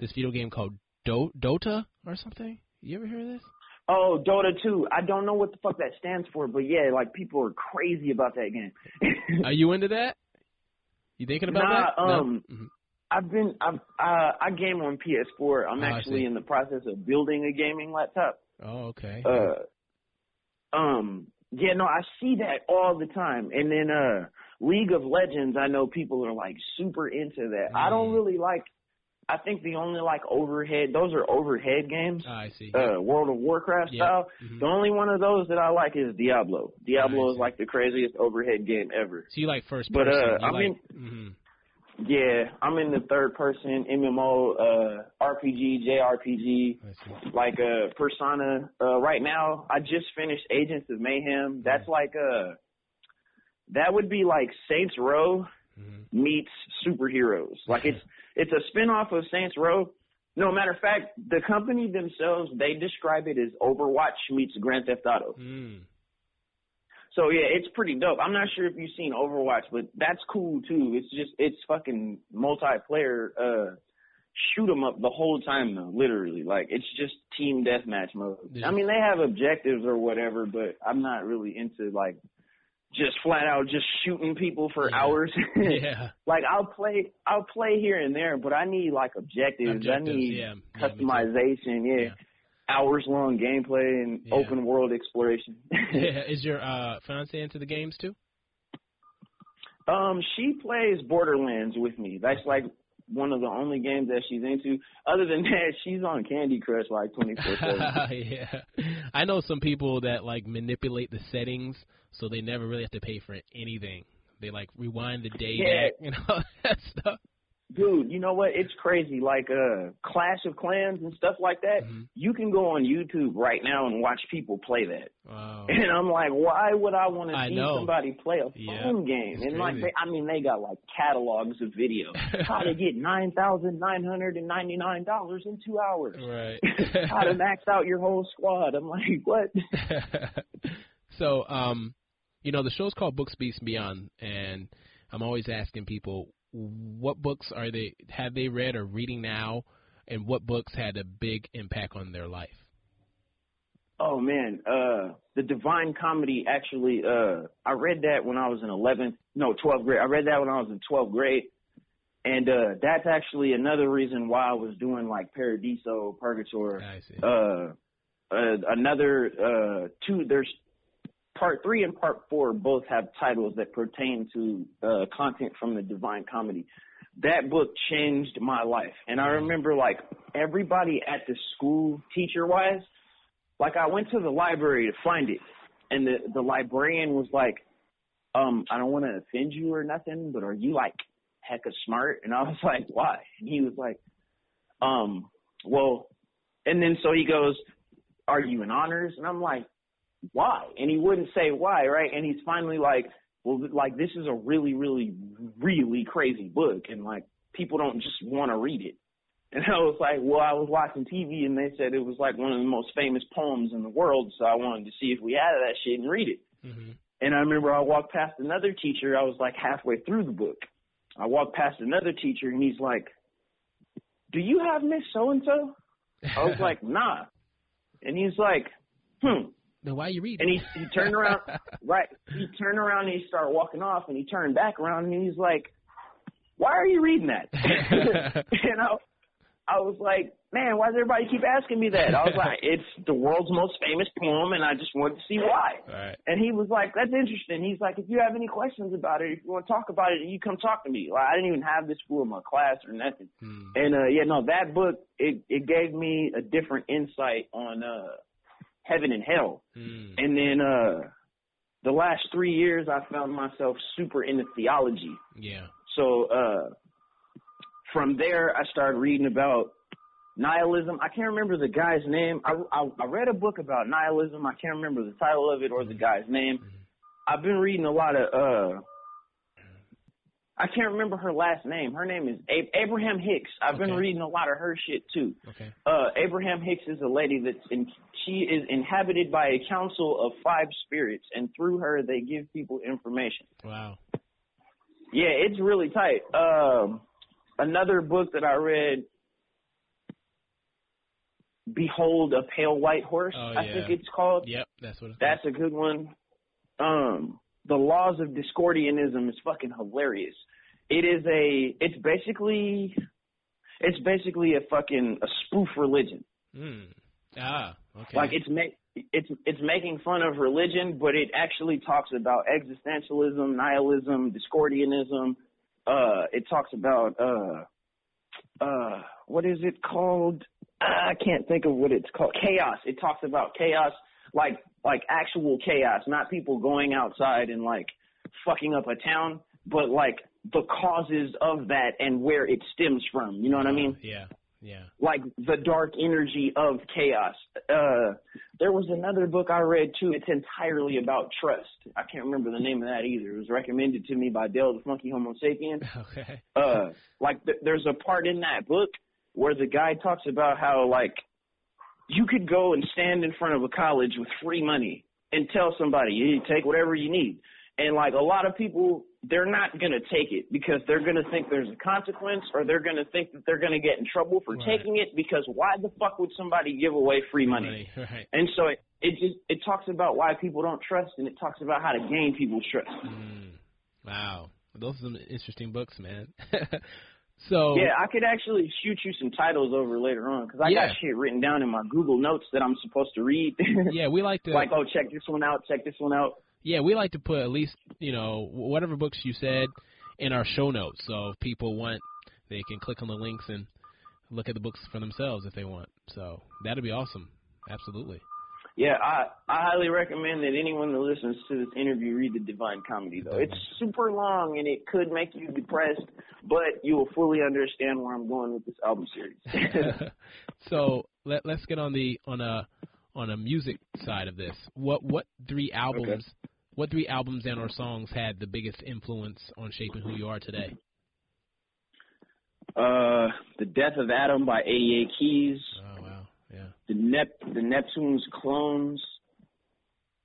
this video game called Do- Dota or something. You ever hear of this? Oh, Dota 2. I don't know what the fuck that stands for, but yeah, like people are crazy about that game. are you into that? You thinking about nah, that? Um, no? mm-hmm. I've been I've uh I game on PS4. I'm Oh, actually in the process of building a gaming laptop. Oh, okay. Uh um yeah, no, I see that all the time. And then uh League of Legends, I know people are like super into that. I don't Mm. really like I think the only like overhead those are overhead games. Oh, I see. Uh World of Warcraft style. Mhm. The only one of those that I like is Diablo. Diablo I is like the craziest overhead game ever. So you like first person? But, uh, you I like, mean- mhm. Yeah, I'm in the third person MMO, uh, RPG, JRPG, like uh, Persona. Uh, right now, I just finished Agents of Mayhem. That's like uh, that would be like Saints Row Mhm. meets superheroes. Like it's (laughs) it's a spin-off of Saints Row. No matter of fact, the company themselves they describe it as Overwatch meets Grand Theft Auto. Mm. So yeah, it's pretty dope. I'm not sure if you've seen Overwatch, but that's cool too. It's just it's fucking multiplayer uh shoot 'em up the whole time though, literally. Like it's just team deathmatch mode. Yeah. I mean, they have objectives or whatever, but I'm not really into like just flat out just shooting people for Yeah. hours. (laughs) (laughs) Yeah. like I'll play I'll play here and there, but I need like objectives. I need yeah. Yeah, me too. customization, yeah. Yeah. Hours long gameplay and open world exploration. (laughs) yeah. Is your uh fiance into the games too? Um, she plays Borderlands with me. That's like one of the only games that she's into. Other than (laughs) that, she's on Candy Crush like twenty four seven. (laughs) yeah. I know some people that like manipulate the settings so they never really have to pay for anything. They like rewind the day Yeah. back and (laughs) all that stuff. Dude, you know what? It's crazy. Like uh Clash of Clans and stuff like that. Mhm. You can go on YouTube right now and watch people play that. Wow. And I'm like, why would I want to see know. somebody play a Yeah, phone game? it's And like, they, I mean, they got like catalogs of videos. (laughs) How to get nine thousand nine hundred and ninety nine dollars in two hours. Right. (laughs) How to max out your whole squad. I'm like, what? (laughs) so, um, you know, the show's called Books Beats and Beyond, and I'm always asking people what books are they have they read or reading now, and what books had a big impact on their life. Oh man, uh, the Divine Comedy actually, uh, I read that when I was in 11th, no, 12th grade. I read that when I was in 12th grade. And, uh, that's actually another reason why I was doing like Paradiso, Purgator, I see. uh, uh, another, uh, two, there's part three and part four both have titles that pertain to, uh, content from the Divine Comedy. That book changed my life. And I remember like everybody at the school, teacher wise, like I went to the library to find it, and the the librarian was like, um, I don't want to offend you or nothing, but are you like hecka smart? And I was (laughs) like, why? And he was like, um, well, and then so he goes, are you in honors? And I'm like, why? And he wouldn't say why, right? And he's finally like, well, like this is a really, really, really crazy book, and like people don't just want to read it. And I was like, well, I was watching TV and they said it was like one of the most famous poems in the world, so I wanted to see if we had that shit and read it. hmm And I remember I walked past another teacher. I was like halfway through the book. I walked past another teacher and he's like, "Do you have Miss So and So?" I was (laughs) like, "Nah." And he's like, "Hmm." Then why you read? And he he turned around, (laughs) right? He turned around and he started walking off, and he turned back around and he's like, "Why are you reading that?" (laughs) (laughs) you know. I was like, "Man, why does everybody keep asking me that?" I was like, "It's the world's most famous poem, and I just wanted to see why." Right. And he was like, "That's interesting." He's like, "If you have any questions about it, if you want to talk about it, you come talk to me." Like I didn't even have this fool in my class or nothing. Hmm. And uh yeah, no, that book it it gave me a different insight on uh heaven and hell. Hmm. And then uh the last three years I found myself super into theology. Yeah. So uh from there, I started reading about nihilism. I can't remember the guy's name. I, I, I read a book about nihilism. I can't remember the title of it or the guy's name. I've been reading a lot of. uh I can't remember her last name. Her name is Ab- Abraham Hicks. I've been reading a lot of her shit too. Okay. Uh, Abraham Hicks is a lady that's in, she is inhabited by a council of five spirits, and through her they give people information. Wow. Yeah, it's really tight. Um, another book that I read, Behold a Pale White Horse, Oh, I think it's called. Yep, that's what it's That's a good one. Um, the Laws of Discordianism is fucking hilarious. It is a, it's basically, it's basically a fucking a spoof religion. Hmm. Ah, okay. Like it's ma- it's it's making fun of religion, but it actually talks about existentialism, nihilism, discordianism. Uh, it talks about uh, uh, what is it called? I can't think of what it's called. Chaos. It talks about chaos, like like actual chaos, not people going outside and like fucking up a town, but like the causes of that and where it stems from. You know what I mean? Yeah, yeah. like the dark energy of chaos. Uh, there was another book I read too. It's entirely about trust. I can't remember the name of that either. It was recommended to me by Del the Funky Homosapien. (laughs) Okay. Uh, like th- there's a part in that book where the guy talks about how like you could go and stand in front of a college with free money and tell somebody you take whatever you need. And like a lot of people, they're not gonna take it because they're gonna think there's a consequence, or they're gonna think that they're gonna get in trouble for Right. taking it. Because why the fuck would somebody give away free money? Right, right. And so it, it just it talks about why people don't trust, and it talks about how to gain people's trust. Mm. Wow. Those are some interesting books, man. (laughs) so Yeah, I could actually shoot you some titles over later on because I Yeah. got shit written down in my Google Notes that I'm supposed to read. (laughs) yeah, we like to like, oh, check this one out, check this one out. Yeah, we like to put at least you know whatever books you said in our show notes. So if people want, they can click on the links and look at the books for themselves if they want. So that'd be awesome. Absolutely. Yeah, I I highly recommend that anyone that listens to this interview read the Divine Comedy though. It's super long and it could make you depressed, but you will fully understand where I'm going with this album series. (laughs) (laughs) so let let's get on the on a on a music side of this. What what three albums? What three albums and or songs had the biggest influence on shaping who you are today? uh, The Death of Adam by 88 Keys. Wow, yeah. The Nep the Neptune's Clones,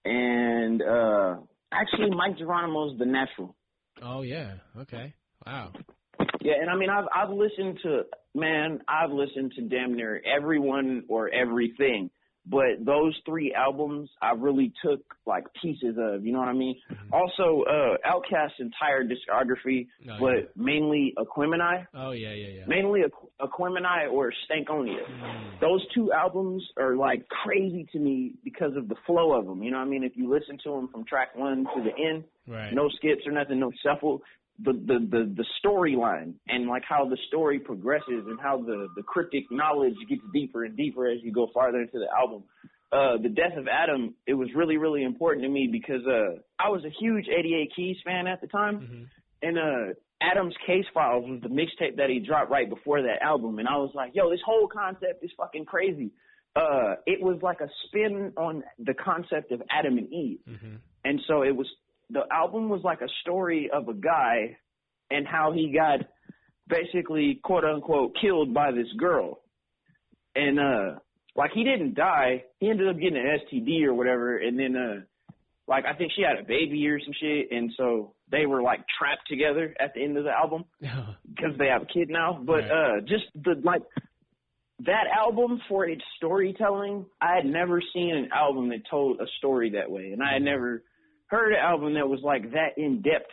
and uh, actually Mic Geronimo's The Natural. Oh yeah. Okay. Wow. Yeah, and I mean I've I've listened to man, I've listened to damn near everyone or everything. But those three albums I really took like pieces of, you know what I mean? Also, uh Outkast's entire discography, Oh, but yeah. mainly Aquemini. Oh yeah, yeah, yeah. Mainly Aqu- Aquemini or Stankonia. Those two albums are like crazy to me because of the flow of them. You know what I mean? If you listen to them from track one to the end, Right. no skips or nothing, no shuffle. The the the, the storyline and like how the story progresses and how the the cryptic knowledge gets deeper and deeper as you go farther into the album. Uh, the death of Adam, it was really really important to me because uh, I was a huge 88 Keys fan at the time, Mm-hmm. and uh, Adam's Case Files was the mixtape that he dropped right before that album, and I was like, yo, this whole concept is fucking crazy. Uh, it was like a spin on the concept of Adam and Eve. Mm-hmm. And so it was the album was like a story of a guy and how he got basically quote unquote killed by this girl. And uh like he didn't die. He ended up getting an STD or whatever and then uh like I think she had a baby or some shit and so they were like trapped together at the end of the album (laughs) because they have a kid now. But uh just the like that album for its storytelling, I had never seen an album that told a story that way, and I had never heard an album that was like that in depth,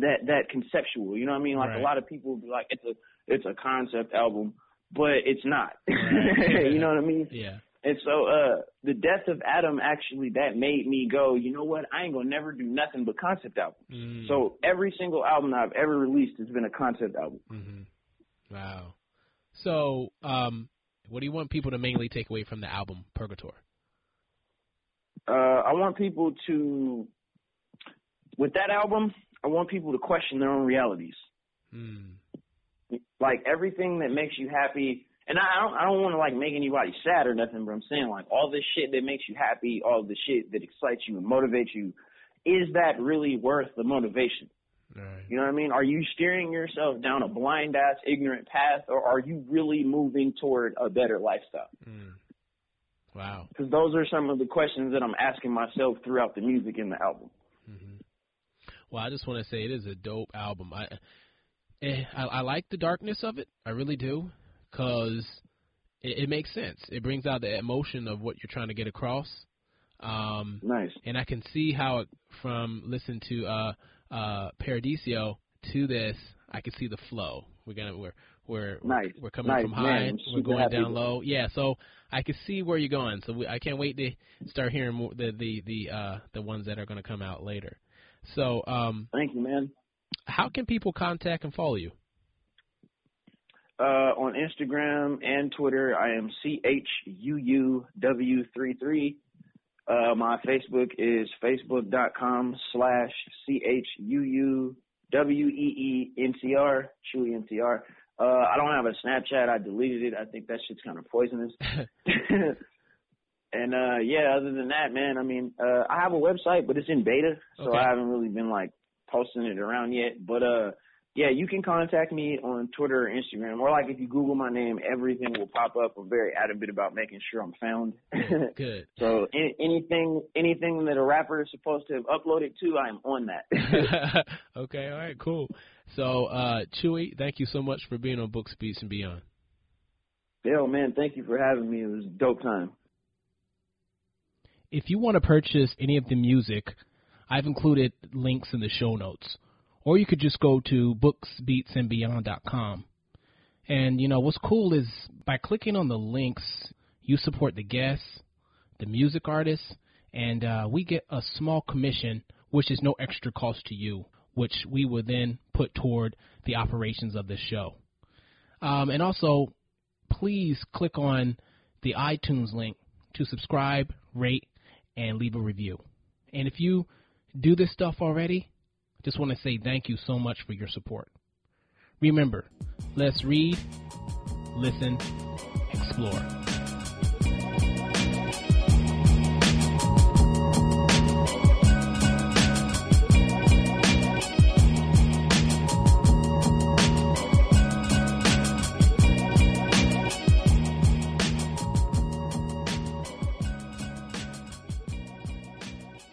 that that conceptual. You know what I mean? Like Right. a lot of people would be like, it's a it's a concept album, but it's not. (laughs) you know what I mean? Yeah. And so, uh, the death of Adam actually that made me go, you know what? I ain't gonna never do nothing but concept albums. Mm. So every single album I've ever released has been a concept album. Mm-hmm. Wow. So, um, what do you want people to mainly take away from the album Purgator? uh, I want people to, with that album, I want people to question their own realities. Mm. like everything that makes you happy. And I don't, I don't want to like make anybody sad or nothing, but I'm saying like all this shit that makes you happy, all the shit that excites you and motivates you, is that really worth the motivation? Right. You know what I mean? Are you steering yourself down a blind ass ignorant path or are you really moving toward a better lifestyle? Mm. Wow. Because those are some of the questions that I'm asking myself throughout the music in the album. Well, I just want to say it is a dope album. I, eh, I, I like the darkness of it. I really do, because it, it makes sense. It brings out the emotion of what you're trying to get across. Um, nice. And I can see how it, from listen to uh, uh, Paradiso to this, I can see the flow. We're gonna we're we're nice. we're coming nice, from high, man. we're going down low. Yeah, so I can see where you're going. So we, I can't wait to start hearing more, the the the uh, the ones that are going to come out later. So um, thank you, man. How can people contact and follow you? Uh, on Instagram and Twitter, I am chuuw33. Uh, my Facebook is facebook.com slash chuuweencr, Chuuwee NCR. Uh, I don't have a Snapchat. I deleted it. I think that shit's kind of poisonous. (laughs) (laughs) and uh, yeah, other than that, man, I mean, uh, I have a website, but it's in beta, so Okay. I haven't really been like posting it around yet. But uh, yeah, you can contact me on Twitter or Instagram, or like if you Google my name, everything will pop up. I'm very adamant about making sure I'm found. (laughs) Good. so any, anything, anything that a rapper is supposed to have uploaded to, I'm on that. (laughs) okay, all right, cool. So, uh, Chuuwee, thank you so much for being on Books, Beats, and Beyond. Yo, man, thank you for having me. It was a dope time. If you want to purchase any of the music, I've included links in the show notes. Or you could just go to booksbeatsandbeyond.com. And you know what's cool is by clicking on the links, you support the guests, the music artists, and uh, we get a small commission, which is no extra cost to you, which we will then put toward the operations of the show. Um, and also, please click on the iTunes link to subscribe, rate, and leave a review. And if you do this stuff already, just want to say thank you so much for your support. Remember, let's read, listen, explore.